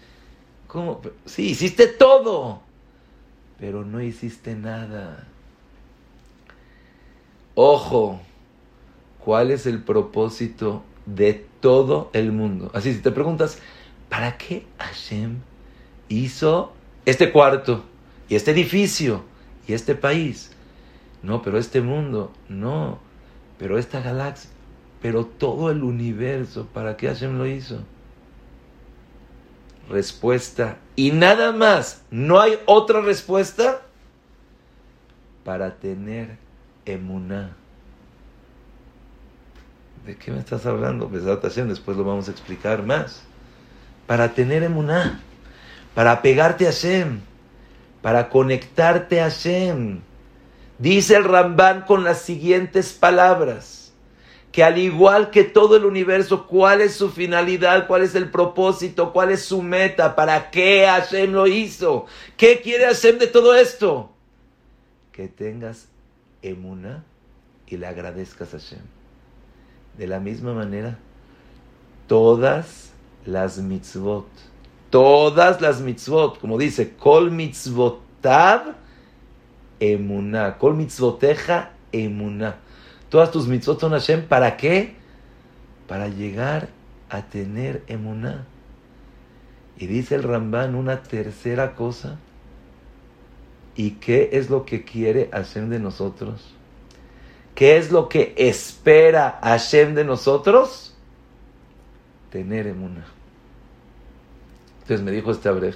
A: ¿Cómo? Sí, hiciste todo, pero no hiciste nada. Ojo, ¿cuál es el propósito de todo el mundo? Así, si te preguntas, ¿para qué Hashem hizo este cuarto y este edificio y este país? No, pero este mundo, no, pero esta galaxia, pero todo el universo, ¿para qué Hashem lo hizo? Respuesta, y nada más, no hay otra respuesta para tener emuná. ¿De qué me estás hablando? después lo vamos a explicar más. Para tener emuná, para pegarte a Hashem, para conectarte a Hashem. Dice el Ramban con las siguientes palabras que al igual que todo el universo, cuál es su finalidad, cuál es el propósito, cuál es su meta, para qué Hashem lo hizo, qué quiere Hashem de todo esto. Que tengas emuna y le agradezcas a Hashem. De la misma manera, todas las mitzvot, todas las mitzvot, como dice, kol mitzvotav emuna, kol mitzvoteja emuna Todas tus mitzvot son Hashem, ¿para qué? Para llegar a tener emuná. Y dice el Ramban una tercera cosa. ¿Y qué es lo que quiere Hashem de nosotros? ¿Qué es lo que espera Hashem de nosotros? Tener emuná. Entonces me dijo este Abrej,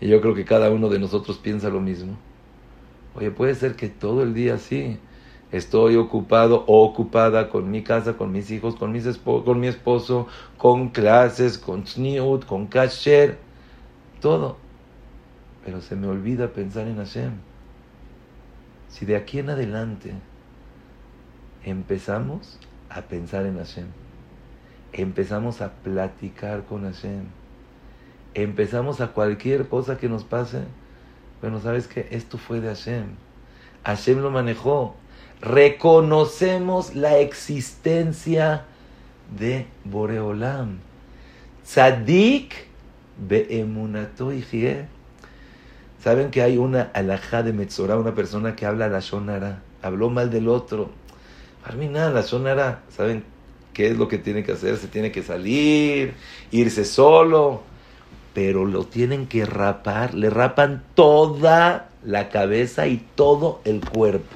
A: y yo creo que cada uno de nosotros piensa lo mismo. Oye, puede ser que todo el día sí, Estoy ocupado o ocupada con mi casa, con mis hijos, con, mis con mi esposo, con clases, con sniut, con kasher, todo. Pero se me olvida pensar en Hashem. Si de aquí en adelante empezamos a pensar en Hashem, empezamos a platicar con Hashem, empezamos a cualquier cosa que nos pase, bueno, sabes que esto fue de Hashem. Hashem lo manejó reconocemos la existencia de Boreolam. Tzadik be'emunato Saben que hay una alajá de Metzorah, una persona que habla la shonara, habló mal del otro. nada, la shonara, ¿saben qué es lo que tiene que hacer? Se tiene que salir, irse solo, pero lo tienen que rapar, le rapan toda la cabeza y todo el cuerpo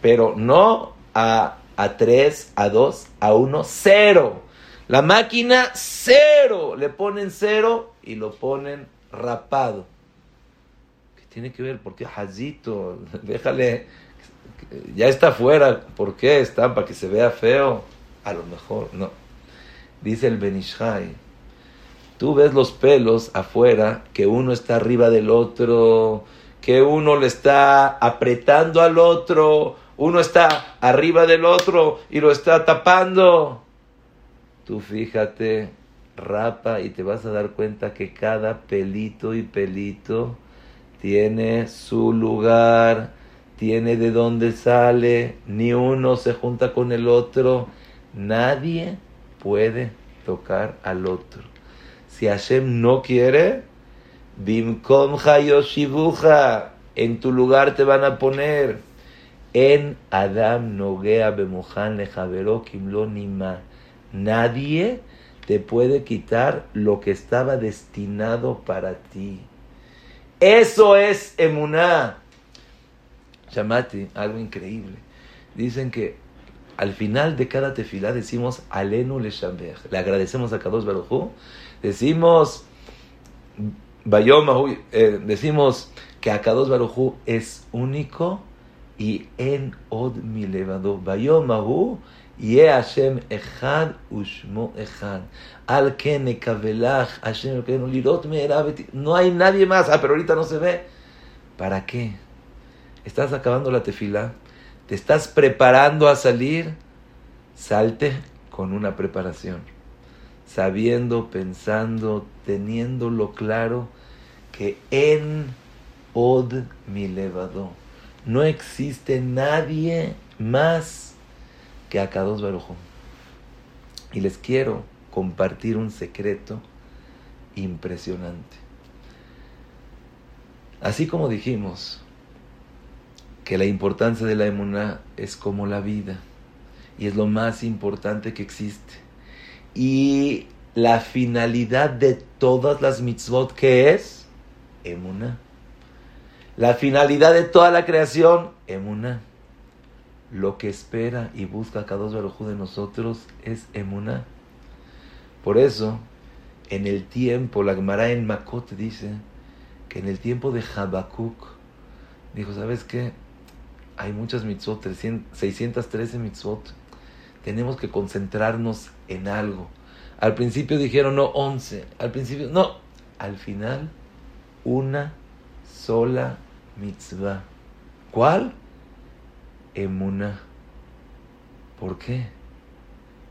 A: pero no a, a 3, a 2, a 1, 0. La máquina, cero. Le ponen cero y lo ponen rapado. ¿Qué tiene que ver? ¿Por qué Hazito? *laughs* Déjale, ya está afuera. ¿Por qué está? ¿Para que se vea feo? A lo mejor, no. Dice el Benishai. Tú ves los pelos afuera, que uno está arriba del otro, que uno le está apretando al otro, uno está arriba del otro y lo está tapando. Tú fíjate, rapa y te vas a dar cuenta que cada pelito y pelito tiene su lugar, tiene de dónde sale, ni uno se junta con el otro, nadie puede tocar al otro. Si Hashem no quiere, Bimkom Hayoshibuja, en tu lugar te van a poner. En Adam Nogea Bemohan Lejavero Kimlo Nima. Nadie te puede quitar lo que estaba destinado para ti. Eso es emuná. Chamati, algo increíble. Dicen que al final de cada tefilá decimos Alenu le Le agradecemos a Kadosh Baruj Decimos Bayom eh, decimos que Akados Baruj es único y en od mi levado. Bayom Ye Hashem echad ushmo echad. Al que nekavelach Hashem lirot No hay nadie más. Ah, pero ahorita no se ve. ¿Para qué? Estás acabando la tefila. Te estás preparando a salir. Salte con una preparación. Sabiendo, pensando, teniéndolo claro que en od mi levado no existe nadie más que Akados Barujo. Y les quiero compartir un secreto impresionante. Así como dijimos que la importancia de la emuná es como la vida y es lo más importante que existe. Y la finalidad de todas las mitzvot que es emuná. La finalidad de toda la creación, emuná lo que espera y busca cada Baruj de nosotros es emuná. Por eso, en el tiempo, la Gemara en Makot dice que en el tiempo de Habacuc, dijo, ¿sabes qué? Hay muchas mitzvot, 613 mitzvot. Tenemos que concentrarnos en algo. Al principio dijeron, no, 11. Al principio, no. Al final, una sola mitzvah. ¿Cuál? emuna. ¿Por qué?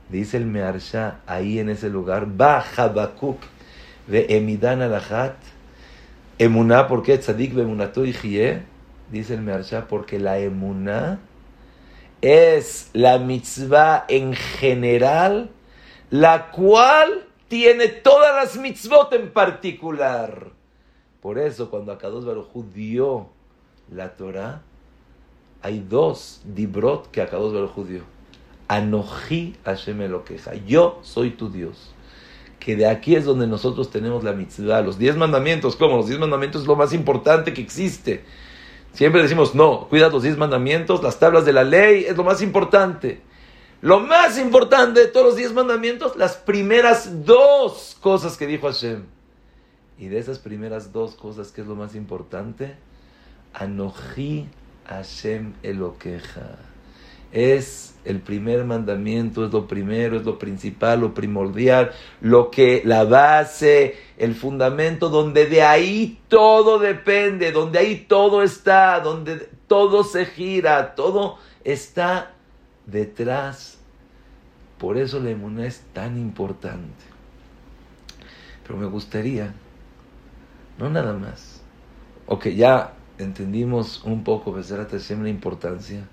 A: Dice el Mearsha ahí en ese lugar, Ba Habakuk ve emidan alachat. Emuná, ¿por qué? Tzadik bemunato y Dice el Mearsha, porque la emuná es la mitzvah en general, la cual tiene todas las mitzvot en particular. Por eso, cuando Akados Baruj dio la Torah, hay dos dibrot que de ver judío. Anoji Hashem queja. Yo soy tu Dios. Que de aquí es donde nosotros tenemos la mitzvah. Los diez mandamientos, ¿cómo? Los diez mandamientos es lo más importante que existe. Siempre decimos, no, cuida los diez mandamientos, las tablas de la ley es lo más importante. Lo más importante de todos los diez mandamientos, las primeras dos cosas que dijo Hashem. Y de esas primeras dos cosas, ¿qué es lo más importante? Anoji Hashem Eloqueja. Es el primer mandamiento, es lo primero, es lo principal, lo primordial, lo que la base, el fundamento, donde de ahí todo depende, donde ahí todo está, donde todo se gira, todo está detrás. Por eso la emuná es tan importante. Pero me gustaría, no nada más, ok, ya entendimos un poco, Beserat Hashem, la importancia.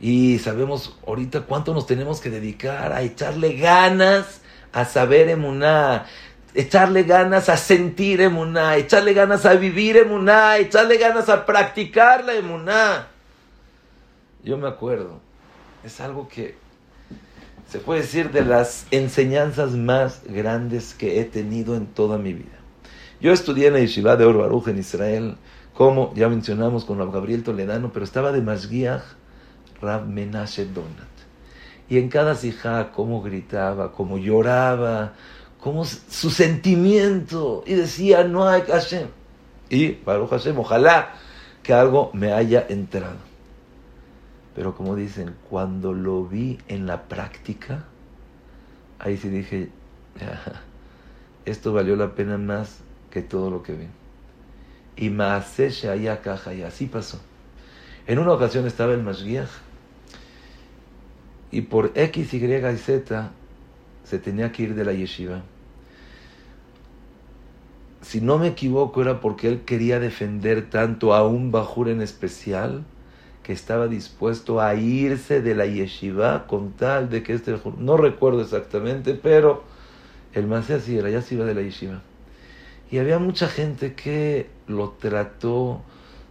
A: Y sabemos ahorita cuánto nos tenemos que dedicar a echarle ganas a saber emuná, echarle ganas a sentir emuná, echarle ganas a vivir emuná, echarle ganas a practicar la emuná. Yo me acuerdo, es algo que se puede decir de las enseñanzas más grandes que he tenido en toda mi vida. Yo estudié en la Yeshiva de Or en Israel como ya mencionamos con Rab Gabriel Toledano, pero estaba de Masguiach Rab Menashe Donat. Y en cada sijá, cómo gritaba, cómo lloraba, cómo su sentimiento, y decía, no hay Hashem. Y, Baruch Hashem, ojalá que algo me haya entrado. Pero como dicen, cuando lo vi en la práctica, ahí sí dije, *laughs* esto valió la pena más que todo lo que vi. Y Maase allá caja, y así pasó. En una ocasión estaba el Mashgiach, y por X, Y y Z se tenía que ir de la yeshiva. Si no me equivoco, era porque él quería defender tanto a un Bajur en especial que estaba dispuesto a irse de la yeshiva con tal de que este no recuerdo exactamente, pero el Masé así era, ya se iba de la yeshiva. Y había mucha gente que lo trató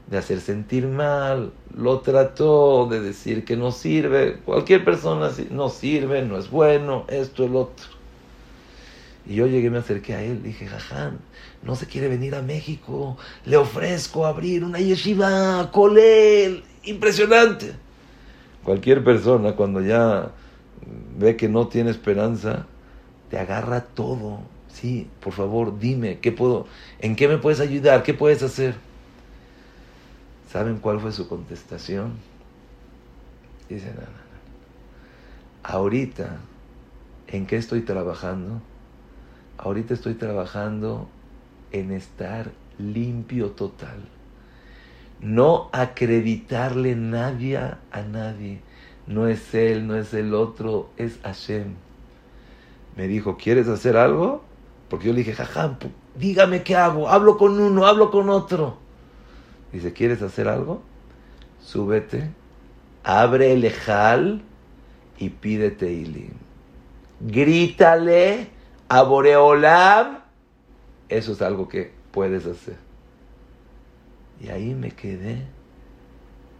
A: de hacer sentir mal, lo trató de decir que no sirve. Cualquier persona no sirve, no es bueno, esto, el otro. Y yo llegué, me acerqué a él, dije, Jajam, no se quiere venir a México, le ofrezco abrir una yeshiva, él, impresionante. Cualquier persona cuando ya ve que no tiene esperanza, te agarra todo. Sí, por favor, dime, ¿qué puedo, ¿en qué me puedes ayudar? ¿Qué puedes hacer? ¿Saben cuál fue su contestación? Dice, no, no, no. Ahorita, ¿en qué estoy trabajando? Ahorita estoy trabajando en estar limpio total. No acreditarle nadie a nadie. No es él, no es el otro, es Hashem. Me dijo, ¿quieres hacer algo? Porque yo le dije, jajam, dígame qué hago. Hablo con uno, hablo con otro. Dice, ¿quieres hacer algo? Súbete, abre el ejal y pídete Ilim. Grítale a Boreolam, eso es algo que puedes hacer. Y ahí me quedé.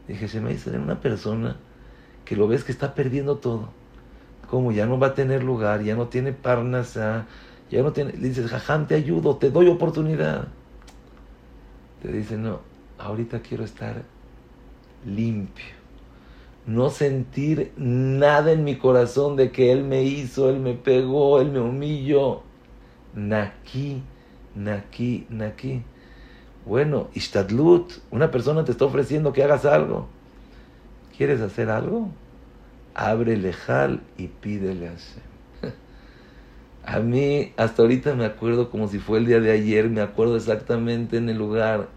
A: Dije, se me dice una persona que lo ves que está perdiendo todo. Como ya no va a tener lugar, ya no tiene parnasa, ya no tiene. Le dices, jajam, te ayudo, te doy oportunidad. Te dice, no, ahorita quiero estar limpio no sentir nada en mi corazón de que Él me hizo, Él me pegó, Él me humilló. Naki, naki, naki. Bueno, Ishtadlut, una persona te está ofreciendo que hagas algo. ¿Quieres hacer algo? Abre lejal y pídele a *laughs* A mí, hasta ahorita me acuerdo como si fue el día de ayer, me acuerdo exactamente en el lugar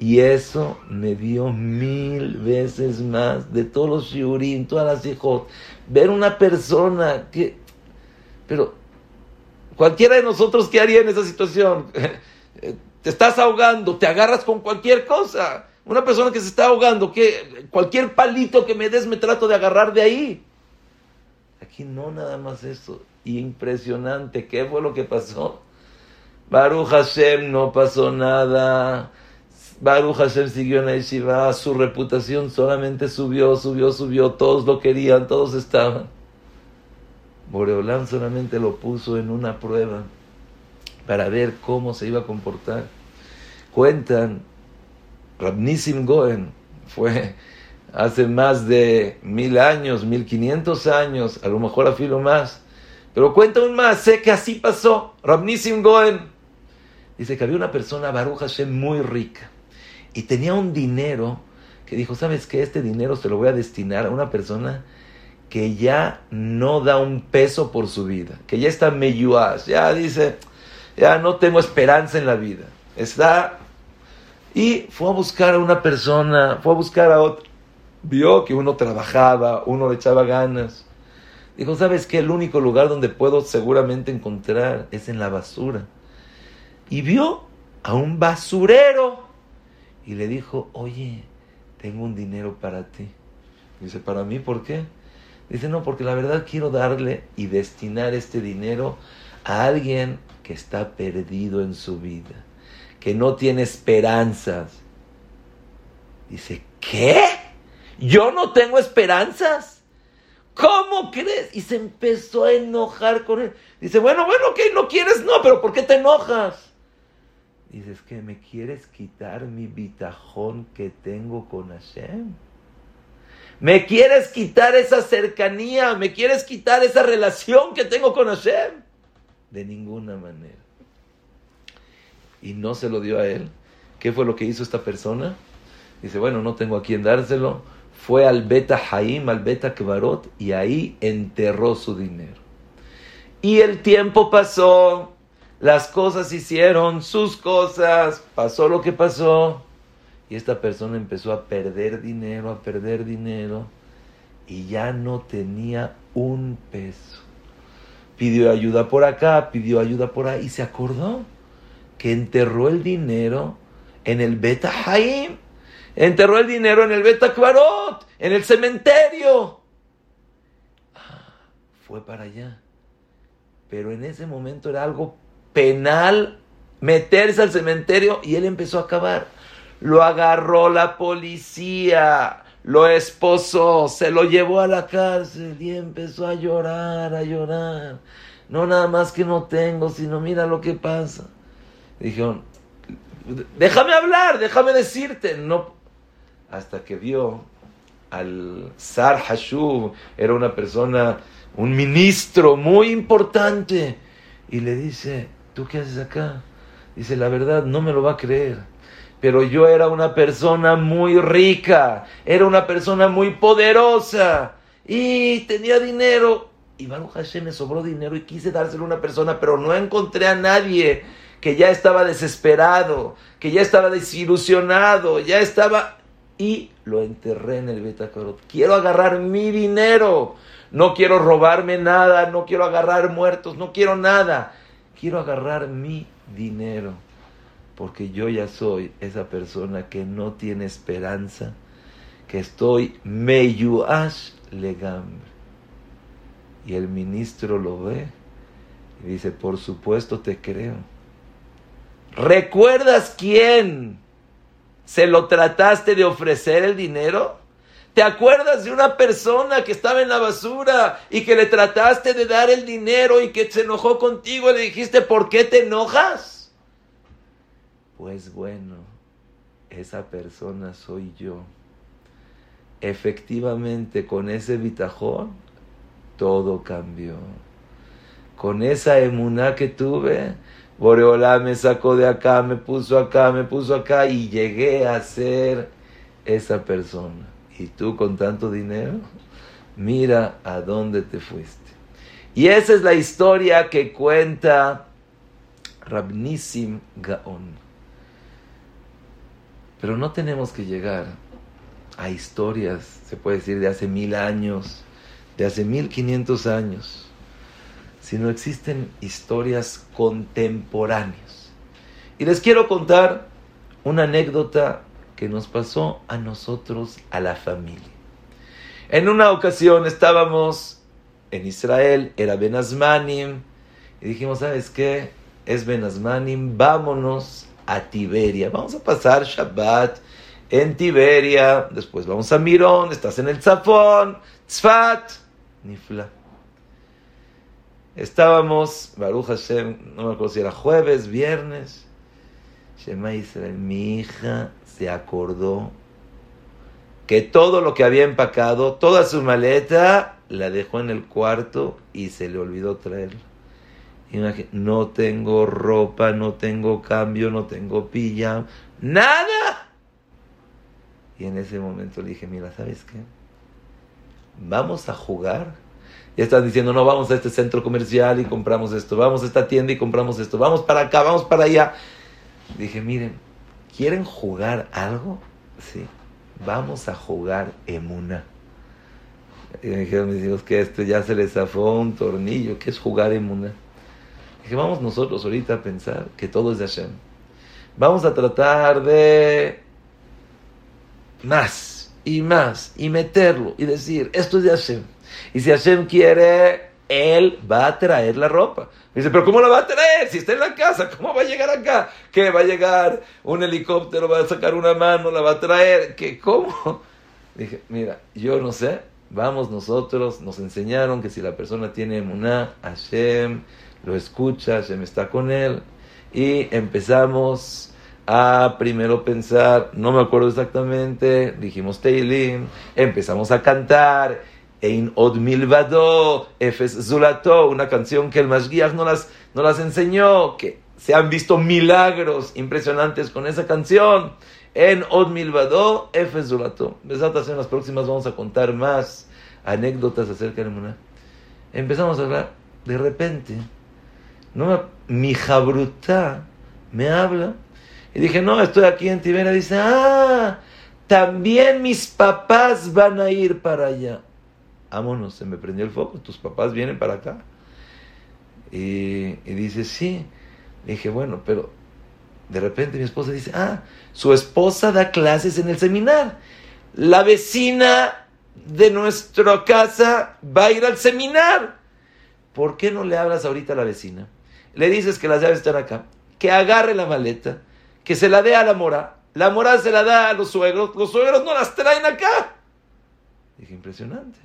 A: y eso me dio mil veces más de todos los shiurim, todas las hijos. Ver una persona que... Pero cualquiera de nosotros, ¿qué haría en esa situación? *laughs* Te estás ahogando, te agarras con cualquier cosa. Una persona que se está ahogando, que cualquier palito que me des me trato de agarrar de ahí. Aquí no nada más eso. Impresionante. ¿Qué fue lo que pasó? Baruch Hashem, no pasó nada. Baruch Hashem siguió en la yeshiva, su reputación solamente subió, subió, subió, todos lo querían, todos estaban. Boreolán solamente lo puso en una prueba para ver cómo se iba a comportar. Cuentan, Rabnissim Goen fue hace más de mil años, mil quinientos años, a lo mejor a más. Pero cuenta un más, sé que así pasó. Rabnissim Goen dice que había una persona, Baruch Hashem, muy rica y tenía un dinero que dijo, ¿sabes qué? Este dinero se lo voy a destinar a una persona que ya no da un peso por su vida, que ya está meyuaz, ya dice, ya no tengo esperanza en la vida. Está... Y fue a buscar a una persona, fue a buscar a otro. Vio que uno trabajaba, uno le echaba ganas. Dijo, ¿sabes qué? El único lugar donde puedo seguramente encontrar es en la basura. Y vio a un basurero y le dijo, oye, tengo un dinero para ti. Dice, ¿para mí por qué? Dice, no, porque la verdad quiero darle y destinar este dinero a alguien que está perdido en su vida, que no tiene esperanzas. Dice, ¿qué? ¿Yo no tengo esperanzas? ¿Cómo crees? Y se empezó a enojar con él. Dice, bueno, bueno, ¿qué? ¿No quieres? No, pero ¿por qué te enojas? Dices que me quieres quitar mi bitajón que tengo con Hashem. Me quieres quitar esa cercanía, me quieres quitar esa relación que tengo con Hashem. De ninguna manera. Y no se lo dio a él. ¿Qué fue lo que hizo esta persona? Dice, bueno, no tengo a quién dárselo. Fue al Beta Haim, al Beta Kvarot, y ahí enterró su dinero. Y el tiempo pasó, las cosas hicieron sus cosas, pasó lo que pasó. Y esta persona empezó a perder dinero, a perder dinero, y ya no tenía un peso. Pidió ayuda por acá, pidió ayuda por ahí, y se acordó que enterró el dinero en el Beta Haim. Enterró el dinero en el Beta Kvarot, en el cementerio. Ah, fue para allá. Pero en ese momento era algo penal meterse al cementerio y él empezó a acabar. Lo agarró la policía, lo esposó, se lo llevó a la cárcel y empezó a llorar, a llorar. No nada más que no tengo, sino mira lo que pasa. Dijeron, déjame hablar, déjame decirte. No, hasta que vio al Sar Hashub, era una persona, un ministro muy importante, y le dice, ¿tú qué haces acá? Dice, la verdad, no me lo va a creer. Pero yo era una persona muy rica, era una persona muy poderosa y tenía dinero. Y Baruch Hashem me sobró dinero y quise dárselo a una persona, pero no encontré a nadie que ya estaba desesperado, que ya estaba desilusionado, ya estaba... Y lo enterré en el Betacarot. Quiero agarrar mi dinero. No quiero robarme nada, no quiero agarrar muertos, no quiero nada. Quiero agarrar mi dinero porque yo ya soy esa persona que no tiene esperanza, que estoy meyuash legam. Y el ministro lo ve y dice, por supuesto te creo. ¿Recuerdas quién se lo trataste de ofrecer el dinero? ¿Te acuerdas de una persona que estaba en la basura y que le trataste de dar el dinero y que se enojó contigo y le dijiste, ¿por qué te enojas? Pues bueno, esa persona soy yo. Efectivamente, con ese bitajón, todo cambió. Con esa emuná que tuve, Boreolá me sacó de acá, me puso acá, me puso acá y llegué a ser esa persona. Y tú con tanto dinero, mira a dónde te fuiste. Y esa es la historia que cuenta Rabnissim Gaon. Pero no tenemos que llegar a historias, se puede decir, de hace mil años, de hace mil quinientos años, sino existen historias contemporáneas. Y les quiero contar una anécdota que nos pasó a nosotros, a la familia. En una ocasión estábamos en Israel, era Benazmanim, y dijimos, ¿sabes qué? Es Benazmanim, vámonos a Tiberia. Vamos a pasar Shabbat en Tiberia, después vamos a Mirón, estás en el Zafón, Tzfat, Nifla. Estábamos, Baruch Hashem, no me acuerdo si era jueves, viernes. Shema Israel, mi hija se acordó que todo lo que había empacado, toda su maleta, la dejó en el cuarto y se le olvidó traerla no tengo ropa, no tengo cambio, no tengo pilla, nada. Y en ese momento le dije, mira, ¿sabes qué? Vamos a jugar. Ya están diciendo, no, vamos a este centro comercial y compramos esto, vamos a esta tienda y compramos esto, vamos para acá, vamos para allá. Dije, miren, ¿quieren jugar algo? Sí, vamos a jugar emuna. Y me dijeron mis hijos que esto ya se les zafó un tornillo, ¿qué es jugar emuna? Que vamos nosotros ahorita a pensar que todo es de Hashem. Vamos a tratar de más y más y meterlo y decir, esto es de Hashem. Y si Hashem quiere, Él va a traer la ropa. dice, pero ¿cómo la va a traer? Si está en la casa, ¿cómo va a llegar acá? ¿Qué? ¿Va a llegar un helicóptero? ¿Va a sacar una mano? ¿La va a traer? ¿Qué? ¿Cómo? Dije, mira, yo no sé. Vamos nosotros, nos enseñaron que si la persona tiene emuná, Hashem lo escucha, me está con él. Y empezamos a primero pensar, no me acuerdo exactamente, dijimos Teilim, empezamos a cantar, Ein Od Milvado, Efes Zulato, una canción que el Mashgiach no las, no las enseñó, que se han visto milagros impresionantes con esa canción. En Od Milvado, Efes Zulato. En las próximas vamos a contar más anécdotas acerca de Muná. Empezamos a hablar, de repente, no, mi jabruta me habla. Y dije, no, estoy aquí en Tibera. Dice, ah, también mis papás van a ir para allá. Vámonos, se me prendió el foco, tus papás vienen para acá. Y, dice, sí. dije, bueno, pero de repente mi esposa dice, ah, su esposa da clases en el seminario. La vecina de nuestra casa va a ir al seminario. ¿Por qué no le hablas ahorita a la vecina? Le dices que las llaves están acá, que agarre la maleta, que se la dé a la mora, la mora se la da a los suegros, los suegros no las traen acá. Dije, impresionante.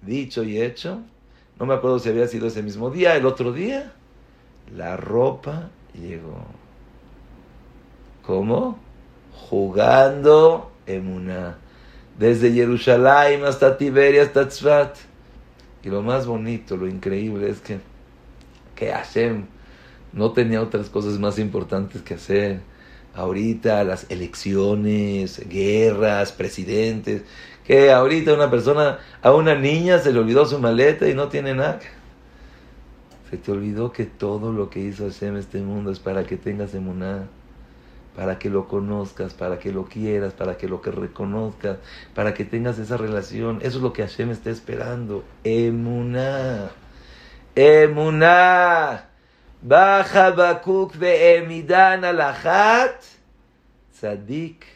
A: Dicho y hecho, no me acuerdo si había sido ese mismo día, el otro día, la ropa llegó. ¿Cómo? Jugando Emuná. Desde Jerusalén hasta Tiberia, hasta Tzfat. Y lo más bonito, lo increíble es que, que Hashem no tenía otras cosas más importantes que hacer. Ahorita las elecciones, guerras, presidentes, que ahorita una persona, a una niña se le olvidó su maleta y no tiene nada. Se te olvidó que todo lo que hizo Hashem este mundo es para que tengas emuná, para que lo conozcas, para que lo quieras, para que lo que reconozcas, para que tengas esa relación. Eso es lo que Hashem está esperando. Emuná. Emuná. Baja Bakuk emidan alachat. Tzadik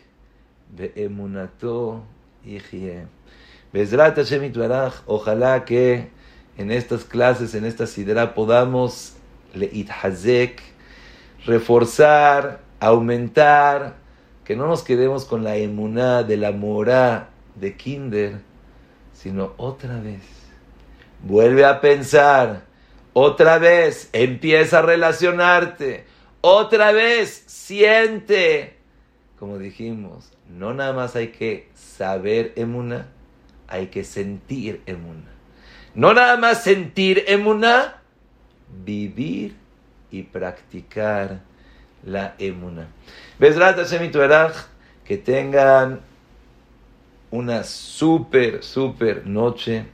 A: emunato Bezrat Hashem ojalá que en estas clases, en esta sidra, podamos leithazek, reforzar, aumentar, que no nos quedemos con la emuná de la morá de Kinder, sino otra vez. Vuelve a pensar, otra vez empieza a relacionarte, otra vez siente, como dijimos, no nada más hay que saber emuna, hay que sentir emuna. No nada más sentir emuna, vivir y practicar la emuna. Que tengan una super, super noche,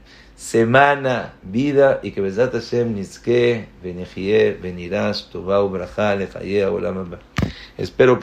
A: semana, vida y que Besrat Hashem nizke, benechie, benirash, tovau, bracha, lechayeh, olam Espero que